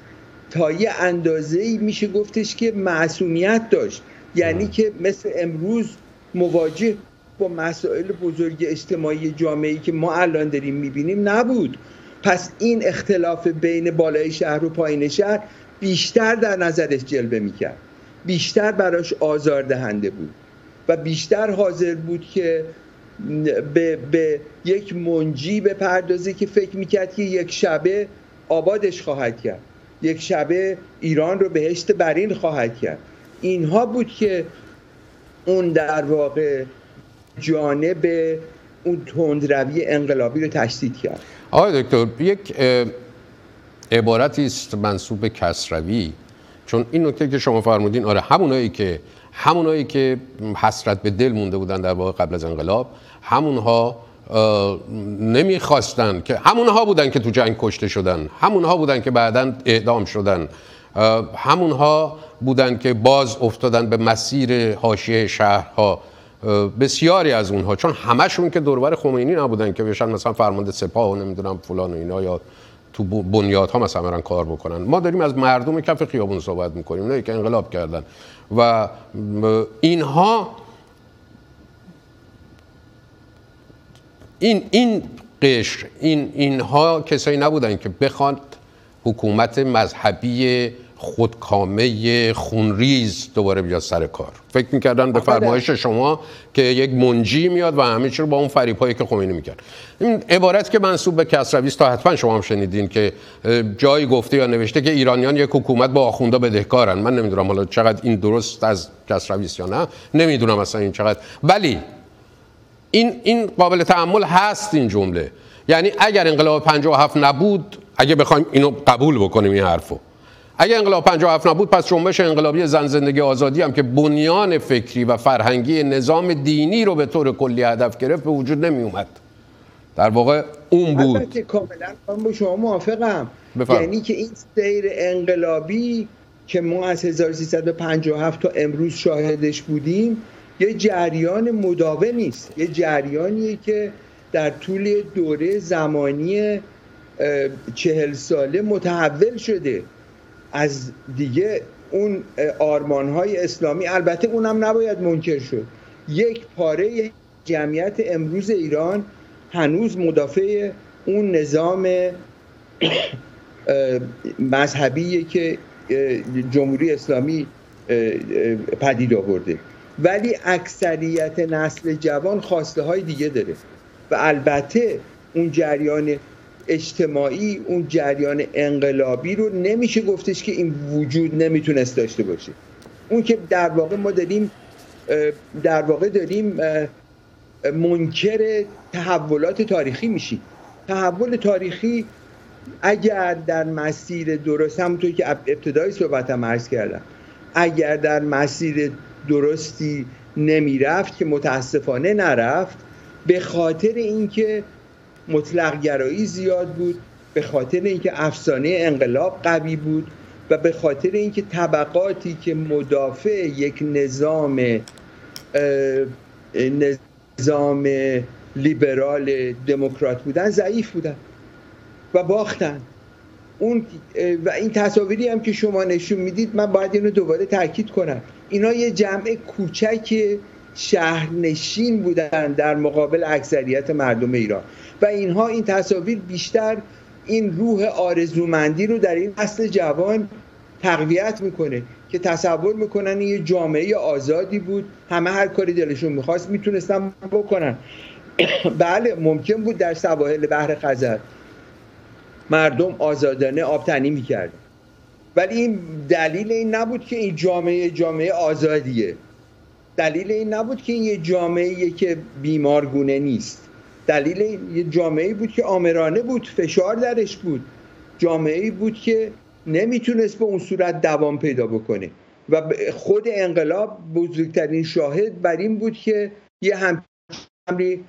تا یه اندازه ای میشه گفتش که معصومیت داشت. یعنی که مثل امروز مواجه با مسائل بزرگ اجتماعی جامعه ای که ما الان داریم می‌بینیم نبود. پس این اختلاف بین بالای شهر و پایین شهر بیشتر در نظرش جلوه می‌کرد. بیشتر براش آزاردهنده بود و بیشتر حاضر بود که به, به یک منجی بپردازه که فکر می‌کرد که یک شبه آبادش خواهد کرد. یک شبه ایران رو بهشت برین خواهد کرد. اینها بود که اون در واقع جانب اون تندروی انقلابی رو تشدید کرد. آقای دکتر یک عبارتی است منصوب به کسروی. چون این نکته که شما فرمودین آره همونایی که همونایی که حسرت به دل مونده بودن در واقع قبل از انقلاب همونها نمی‌خواستن که همونها بودن که تو جنگ کشته شدن همونها بودن که بعدا اعدام شدن. همونها بودن که باز افتادن به مسیر حاشیه شهرها. بسیاری از اونها چون همشون که دوربر خمینی نبودن که بشن مثلا فرمانده سپاه و نمی‌دونم فلان و اینا یا تو بنیادها مثلا برن کار بکنن. ما داریم از مردم کف خیابون صحبت می‌کنیم نه که انقلاب کردن. و اینها این این قشر این اینها کسایی نبودن که بخواد حکومت مذهبی خودکامه خونریز دوباره بیاد سر کار. فکر می‌کردن به فرمایش شما که یک منجی میاد و همه چی رو با اون فریب هایی که خمینی می‌کرد. این عبارت که منصوب به کسروی تا حتما شما هم شنیدین که جایی گفته یا نوشته که ایرانیان یک حکومت با آخونده بدهکارن. من نمی‌دونم حالا چقدر این درست از کسروی یا نه. نمی‌دونم اصلا این چقدر. ولی این این قابل تعمل هست این جمله. یعنی اگر انقلاب 57 نبود اگه بخوایم اینو قبول بکنیم این حرفو. اگر انقلاب 57 نبود پس جنبش انقلابی زن زندگی آزادی هم که بنیان فکری و فرهنگی نظام دینی رو به طور کلی هدف گرفت به وجود نمی اومد در واقع اون بود. کاملا با شما موافقم. یعنی که این سیر انقلابی که ما از 1357 تا امروز شاهدش بودیم یه جریان مداوم نیست. یه جریانیه که در طول دوره زمانی چهل ساله متحول شده. از دیگه اون آرمان های اسلامی البته اونم نباید منکر شد. یک پاره جمعیت امروز ایران هنوز مدافع اون نظام مذهبی که جمهوری اسلامی پدید آورده. ولی اکثریت نسل جوان خواسته های دیگه داره. و البته اون جریان اجتماعی اون جریان انقلابی رو نمیشه گفتش که این وجود نمی‌تونست داشته باشه. اون که در واقع ما داریم در واقع داریم منکر تحولات تاریخی میشیم. تحول تاریخی اگر در مسیر درست همونطور که ابتدای صحبتم عرض کردم اگر در مسیر درستی نمی‌رفت که متاسفانه نرفت به خاطر اینکه مطلق گرایی زیاد بود به خاطر اینکه افسانه انقلاب قوی بود و به خاطر اینکه طبقاتی که مدافع یک نظام نظام لیبرال دموکرات بودن ضعیف بودن و باختن. اون و این تصاویری هم که شما نشون می‌دید من باید اینو دوباره تاکید کنم. اینا یه جمع کوچک شهرنشین بودن در مقابل اکثریت مردم ایران. و اینها این تصاویر بیشتر این روح آرزومندی رو در این نسل جوان تقویت می‌کنه که تصور می‌کنن یه جامعه آزادی بود همه هر کاری دلشون می‌خواست می‌تونستن بکنن. <coughs> بله ممکن بود در سواحل بحر خزر مردم آزادانه آبتنی می‌کردن. ولی این دلیل این نبود که این جامعه جامعه آزادیه. دلیل این نبود که این یه جامعه که بیمارگونه نیست. دلیل این یه جامعه بود که آمرانه بود فشار درش بود. جامعه بود که نمی‌تونست به اون صورت دوام پیدا بکنه. و خود انقلاب بزرگترین شاهد بر این بود که یه همری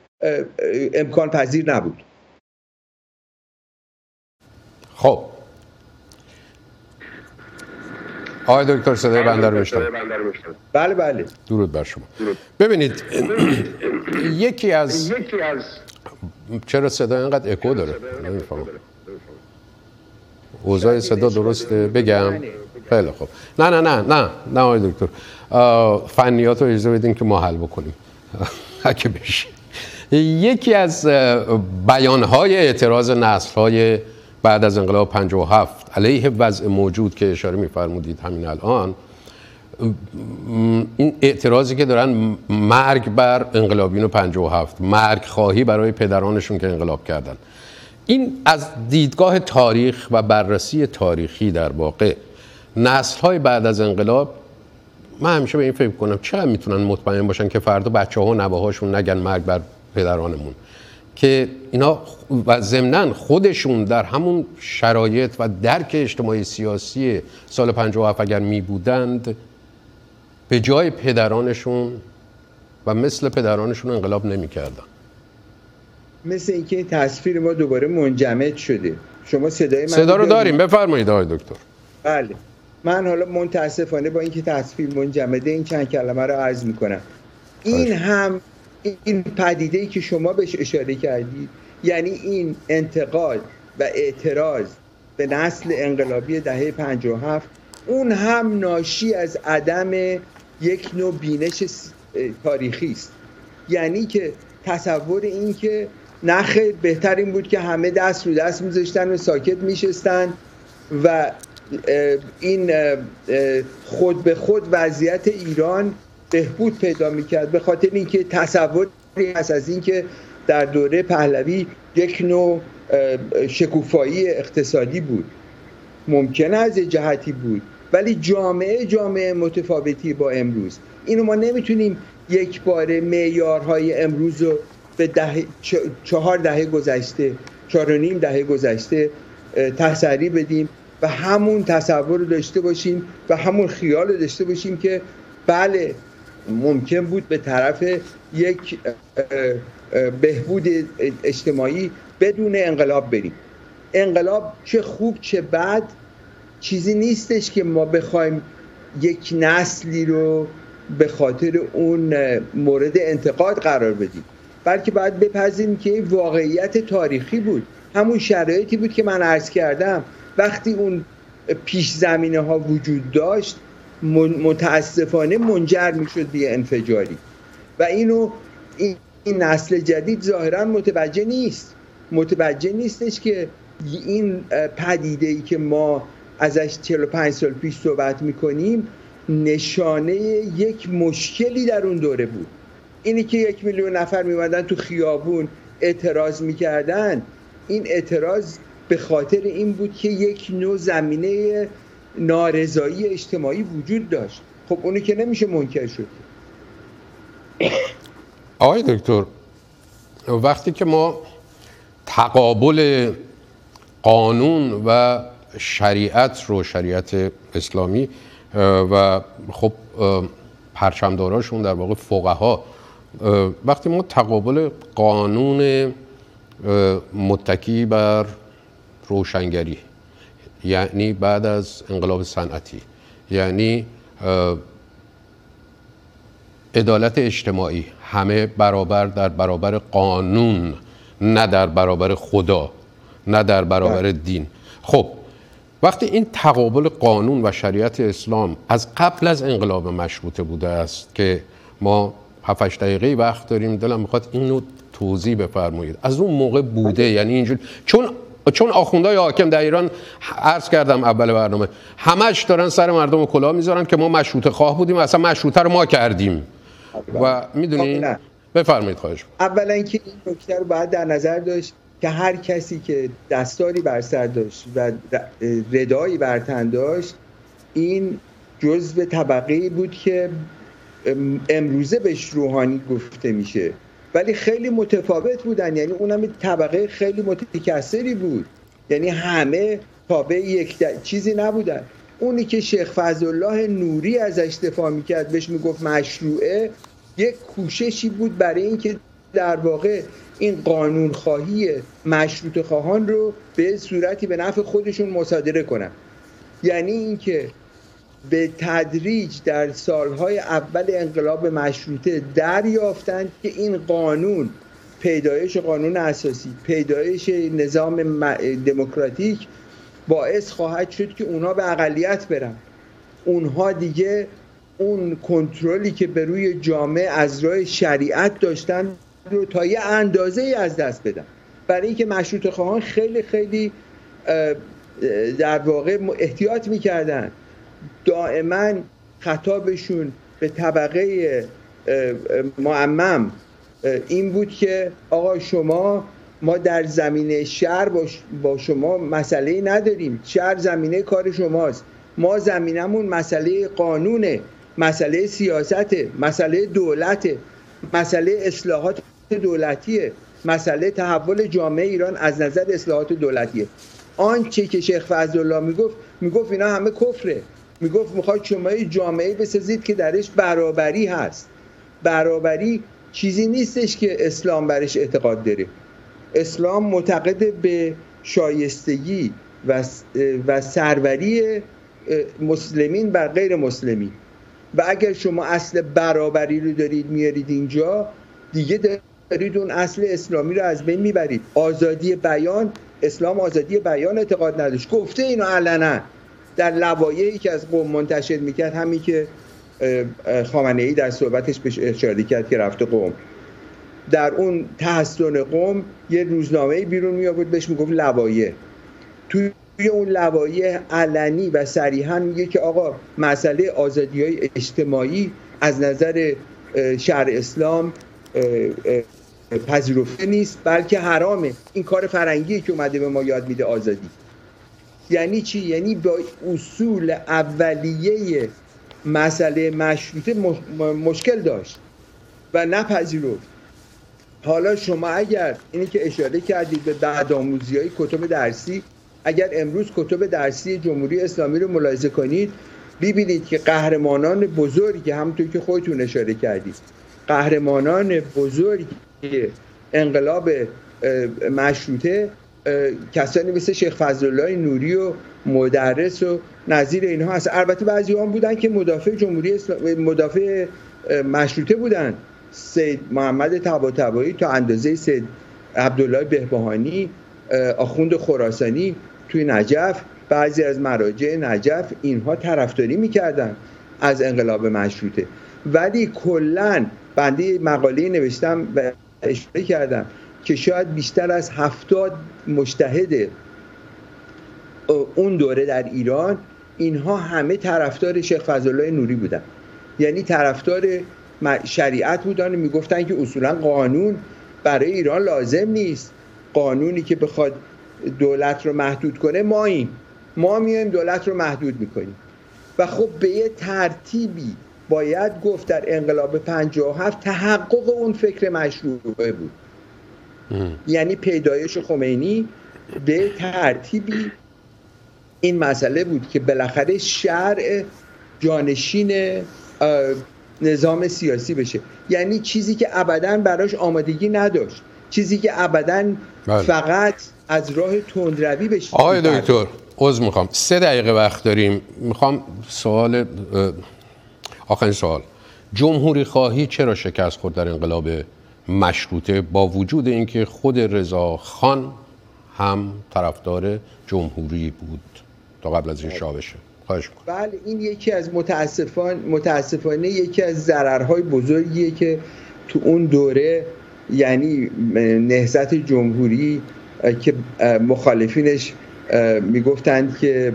امکان پذیر نبود. خب. آقای دکتر صدای بنده رو بله بله. درود بر شما. ببینید <coughs> یکی از چرا صدا اینقدر اکو داره؟ نمی‌فهمم. اوضاع صدا درسته؟ بگم. خیلی خوب. نه نه نه نه نه آقای دکتر. فنیات رو اجازه بدین که ما حل بکنیم. <laughs> اگه بشه. یکی از بیانهای اعتراض نسلهای بعد از انقلاب 57 علیه وضع موجود که اشاره میفرمودید همین الان این اعتراضی که دارن مرگ بر انقلابین 57 مرگ خواهی برای پدرانشون که انقلاب کردن. این از دیدگاه تاریخ و بررسی تاریخی در واقع نسل های بعد از انقلاب من همیشه به این فکر کنم چرا می‌تونن مطمئن باشن که فردا بچه ها و نواهاشون نگن مرگ بر پدرانمون. که اینا و ضمنا خودشون در همون شرایط و درک اجتماعی سیاسی سال 57 اگر می بودند به جای پدرانشون و مثل پدرانشون انقلاب نمی کردن. مثل اینکه این تصویر ما دوباره منجمد شده. شما صدای من صدا رو داریم. بفرمایید آقای دکتر. بله. من حالا متاسفانه با اینکه تصویر منجمده این چند کلمه رو عرض می‌کنم. این هم این پدیده ای که شما بهش اشاره کردید یعنی این انتقاد و اعتراض به نسل انقلابی دهه 57 اون هم ناشی از عدم یک نوع بینش تاریخی است. یعنی که تصور این که نخیر بهتر این بود که همه دست رو دست میذاشتن و ساکت میشستن و این خود به خود وضعیت ایران بهبود پیدا می‌کرد به خاطر اینکه تصوری هست از اینکه در دوره پهلوی یک نوع شکوفایی اقتصادی بود. ممکن از جهتی بود ولی جامعه جامعه متفاوتی با امروز. اینو ما نمی‌تونیم یک بار معیارهای امروز رو به ده چهار دهه گذشته چهار و نیم دهه گذشته تسری بدیم و همون تصور رو داشته باشیم و همون خیال رو داشته باشیم که بله ممکن بود به طرف یک بهبود اجتماعی بدون انقلاب بریم. انقلاب چه خوب چه بد چیزی نیستش که ما بخوایم یک نسلی رو به خاطر اون مورد انتقاد قرار بدیم. بلکه باید بپذیریم که واقعیت تاریخی بود. همون شرایطی بود که من عرض کردم. وقتی اون پیش زمینه ها وجود داشت متاسفانه منجر می‌شد به انفجاری. و اینو این, نسل جدید ظاهرا متوجه نیست. متوجه نیستش که این پدیده ای که ما ازش 45 سال پیش صحبت می‌کنیم نشانه یک مشکلی در اون دوره بود. اینی که یک میلیون نفر میمدن تو خیابون اعتراض می‌کردن این اعتراض به خاطر این بود که یک نوع زمینه نارضایی اجتماعی وجود داشت. خب اونی که نمیشه منکر شد. آقای دکتر وقتی که ما تقابل قانون و شریعت رو شریعت اسلامی و خب پرچمداراشون در واقع فقها وقتی ما تقابل قانون متکی بر روشنگری یعنی بعد از انقلاب صنعتی یعنی عدالت اجتماعی همه برابر در برابر قانون نه در برابر خدا نه در برابر بله. دین. خب وقتی این تقابل قانون و شریعت اسلام از قبل از انقلاب مشروطه بوده است که ما 7 دقیقه وقت داریم دلم می‌خواد اینو توضیح بفرمایید. از اون موقع بوده یعنی اینجور چون چون آخوندهای حاکم در ایران عرض کردم اول برنامه همش دارن سر مردم کلاه می‌ذارن که ما مشروط خواه بودیم اصلا مشروطه رو ما کردیم. و می‌دونی؟ بفرمایید خواهش اولا اینکه این نکته رو باید در نظر داشت که هر کسی که دستاری بر سر داشت و ردایی بر تن داشت این جزء طبقه بود که امروزه بهش روحانی گفته میشه. ولی خیلی متفاوت بودن. یعنی اونم طبقه خیلی متکثری بود. یعنی همه تابع یک چیزی نبودن. اونی که شیخ فضلالله نوری ازش دفاع می‌کرد بهش می‌گفت مشروعه یک کوششی بود برای اینکه در واقع این قانون خواهی مشروط خواهان رو به صورتی به نفع خودشون مصادره کنن. یعنی اینکه به تدریج در سالهای اول انقلاب مشروطه دریافتند که این قانون پیدایش قانون اساسی پیدایش نظام دموکراتیک باعث خواهد شد که اونا به اقلیت برن. اونها دیگه اون کنترلی که به روی جامعه از راه شریعت داشتن رو تا یه اندازه ای از دست بدن. برای اینکه مشروط خواهان خیلی خیلی در واقع احتیاط می‌کردن دائما خطابشون به طبقه معمم این بود که آقا شما ما در زمینه شهر با شما مسئله نداریم. شهر زمینه کار شماست. ما زمینمون مسئله قانونه مسئله سیاست مسئله دولت مسئله اصلاحات دولتیه مسئله تحول جامعه ایران از نظر اصلاحات دولتیه. آنچه که شیخ فضلالله می‌گفت می‌گفت اینا همه کفره. می‌گفت می‌خواد شما جامعه بسازید که درش برابری هست. برابری چیزی نیستش که اسلام برش اعتقاد داره. اسلام معتقد به شایستگی و, و سروری مسلمین بر غیر مسلمین و اگر شما اصل برابری رو دارید میارید اینجا دیگه دارید اون اصل اسلامی رو از بین می‌برید. آزادی بیان اسلام آزادی بیان اعتقاد نداشت. گفته اینو علنا. در لوایحی که از قوم منتشر می‌کرد همین که خامنه ای در صحبتش بهش اشاره کرد که رفته قوم. در اون تحسن قوم یه روزنامه بیرون می آورد بهش می‌گفت لوایح توی اون لوایح علنی و صریحا میگه که آقا مسئله آزادی های اجتماعی از نظر شهر اسلام پذیرفته نیست بلکه حرامه. این کار فرنگی که اومده به ما یاد میده آزادی. یعنی چی؟ یعنی با اصول اولیه مسئله مشروطه مشکل داشت و نپذیرفت. حالا شما اگر اینی که اشاره کردید به بعد آموزی های کتب درسی اگر امروز کتب درسی جمهوری اسلامی رو ملاحظه کنید ببینید که قهرمانان بزرگی همونطور که خودتون اشاره کردید قهرمانان بزرگ انقلاب مشروطه کسانی مثل شیخ فضلالله نوری و مدرس و نظیر اینها هست. البته بعضی هم بودن که مدافع جمهوری مدافع مشروطه بودن. سید محمد طباطبایی تا اندازه سید عبدالله بهبهانی آخوند خراسانی توی نجف بعضی از مراجع نجف اینها طرفداری می‌کردن از انقلاب مشروطه. ولی کلا بنده مقاله نوشتم و اشاره کردم. که شاید بیشتر از هفتاد مشتهد اون دوره در ایران اینها همه طرفدار شیخ فضلالله نوری بودن. یعنی طرفدار شریعت بودن و می‌گفتن که اصولا قانون برای ایران لازم نیست. قانونی که بخواد دولت رو محدود کنه ما این ما میایم دولت رو محدود می‌کنیم. و خب به یه ترتیبی باید گفت در انقلاب 57 تحقق اون فکر مشروعه بود. یعنی پیدایش خمینی به ترتیبی این مسئله بود که بالاخره شرع جانشین نظام سیاسی بشه. یعنی چیزی که ابدا براش آمادگی نداشت. چیزی که ابدا بله. فقط از راه تندروی بشه آقای دکتر عذر می‌خوام. سه دقیقه وقت داریم. می‌خوام سوال آخرین سوال. جمهوری خواهی چرا شکست خورد در انقلاب مشروطه با وجود اینکه خود رضا خان هم طرفدار جمهوری بود تا قبل از این بله. شاه بشه خواهش بله این یکی از متاسفان متاسفانه یکی از ضررهای بزرگیه که تو اون دوره یعنی نهضت جمهوری که مخالفینش می‌گفتند که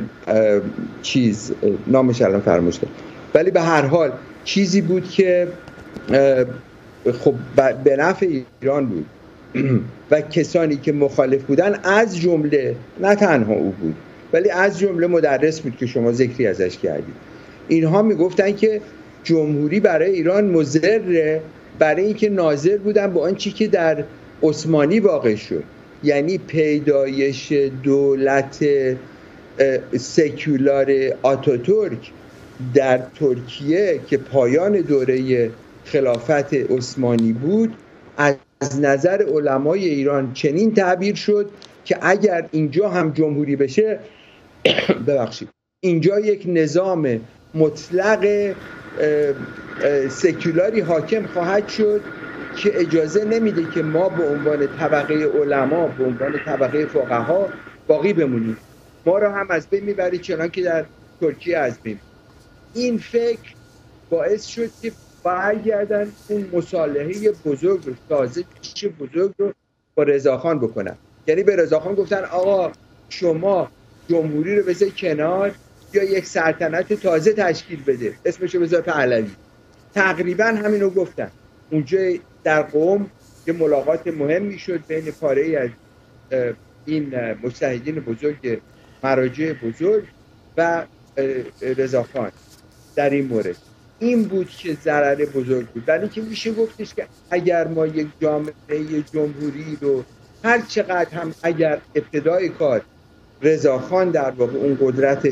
چیز نامش الان فراموش ولی به هر حال چیزی بود که خب به نفع ایران بود. <clears throat> و کسانی که مخالف بودن از جمله نه تنها او بود ولی از جمله مدرس بود که شما ذکری ازش کردید. اینها می‌گفتن که جمهوری برای ایران مضر برای اینکه ناظر بودن به آنچه که در عثمانی واقع شد. یعنی پیدایش دولت سکولار آتاتورک در ترکیه که پایان دوره خلافت عثمانی بود از نظر علمای ایران چنین تعبیر شد که اگر اینجا هم جمهوری بشه <coughs> ببخشید اینجا یک نظام مطلق سکولاری حاکم خواهد شد که اجازه نمیده که ما به عنوان طبقه علما به عنوان طبقه فقها باقی بمونیم. ما را هم از بین می‌بری چنان که در ترکیه از بین. این فکر باعث شد که برگردن اون مصالحه بزرگ رو تازه بزرگ رو با رضاخان بکنن. یعنی به رضاخان گفتن آقا شما جمهوری رو بذار کنار یا یک سلطنت تازه تشکیل بده. اسمشو بذار پهلوی. تقریبا همینو گفتن. اونجا در قوم یه ملاقات مهمی شد بین پاره از این مجتهدین بزرگ مراجع بزرگ و رضاخان در این مورد. این بود که ضرر بزرگ بود. ولی که میشه گفتش که اگر ما یک جامعه جمهوری رو هر چقدر هم اگر ابتدای کار رضاخان در واقع اون قدرت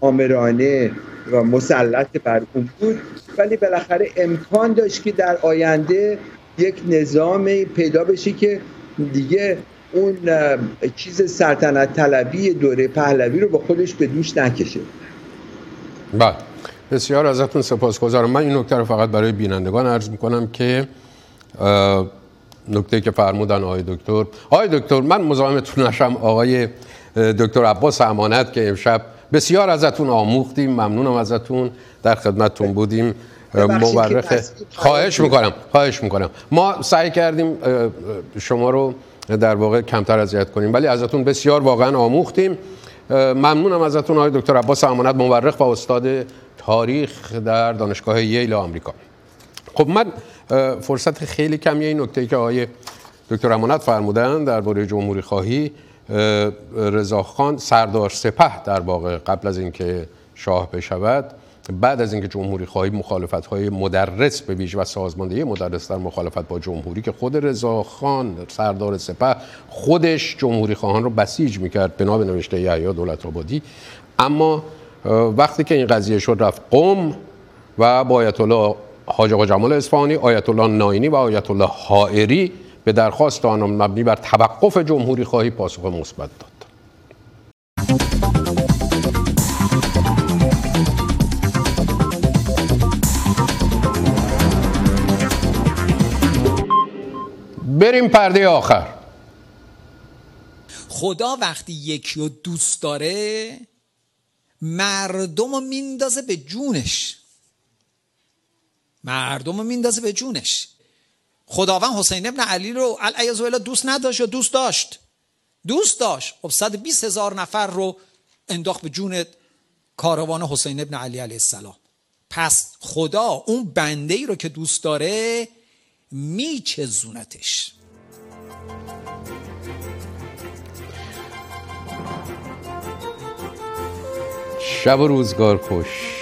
آمرانه و مسلط بر اون بود ولی بالاخره امکان داشت که در آینده یک نظام پیدا بشه که دیگه اون چیز سلطنت طلبی دوره پهلوی رو با خودش به دوش نکشه. بله. بسیار ازتون سپاسگزارم. من این نکته رو فقط برای بینندگان عرض می‌کنم که نکته که فرمودن آقای دکتر. آقای دکتر من مزاحمتون نشم. آقای دکتر عباس امانت که امشب بسیار ازتون آموختیم. ممنونم ازتون. در خدمتتون بودیم. مورخ خواهش می‌کنم. خواهش می‌کنم. ما سعی کردیم شما رو در واقع کمتر اذیت کنیم. ولی ازتون بسیار واقعا آموختیم. ممنونم ازتون آقای دکتر عباس امانت. مورخ و استاد تاریخ در دانشگاه ییل آمریکا. خب من فرصت خیلی کمی این نکته که آقای دکتر امانت فرمودن درباره جمهوری خواهی. رضاخان سردار سپه در واقع قبل از اینکه شاه بشود بعد از اینکه جمهوری خواهی مخالفت های مدرس به ویژه و سازماندهی مدرس در مخالفت با جمهوری که خود رضاخان سردار سپه خودش جمهوری خواهان رو بسیج می‌کرد بنا به نوشته یحیی دولت آبادی. اما وقتی که این قضیه شد رفت قم و با آیت الله حاج آقا جمال اصفهانی آیت الله ناینی و آیت الله حائری به درخواست آنان مبنی بر توقف جمهوری خواهی پاسخ مثبت داد. بریم پرده آخر. خدا وقتی یکی رو دوست داره مردم رو میندازه به جونش. مردم رو میندازه به جونش. خداوند حسین ابن علی رو علیه دوست نداشت یا دوست داشت؟ دوست داشت. خب 120 هزار نفر رو انداخت به جون کاروان حسین ابن علی علیه السلام. پس خدا اون بنده ای رو که دوست داره میچزونتش. شب و روزگار خوش.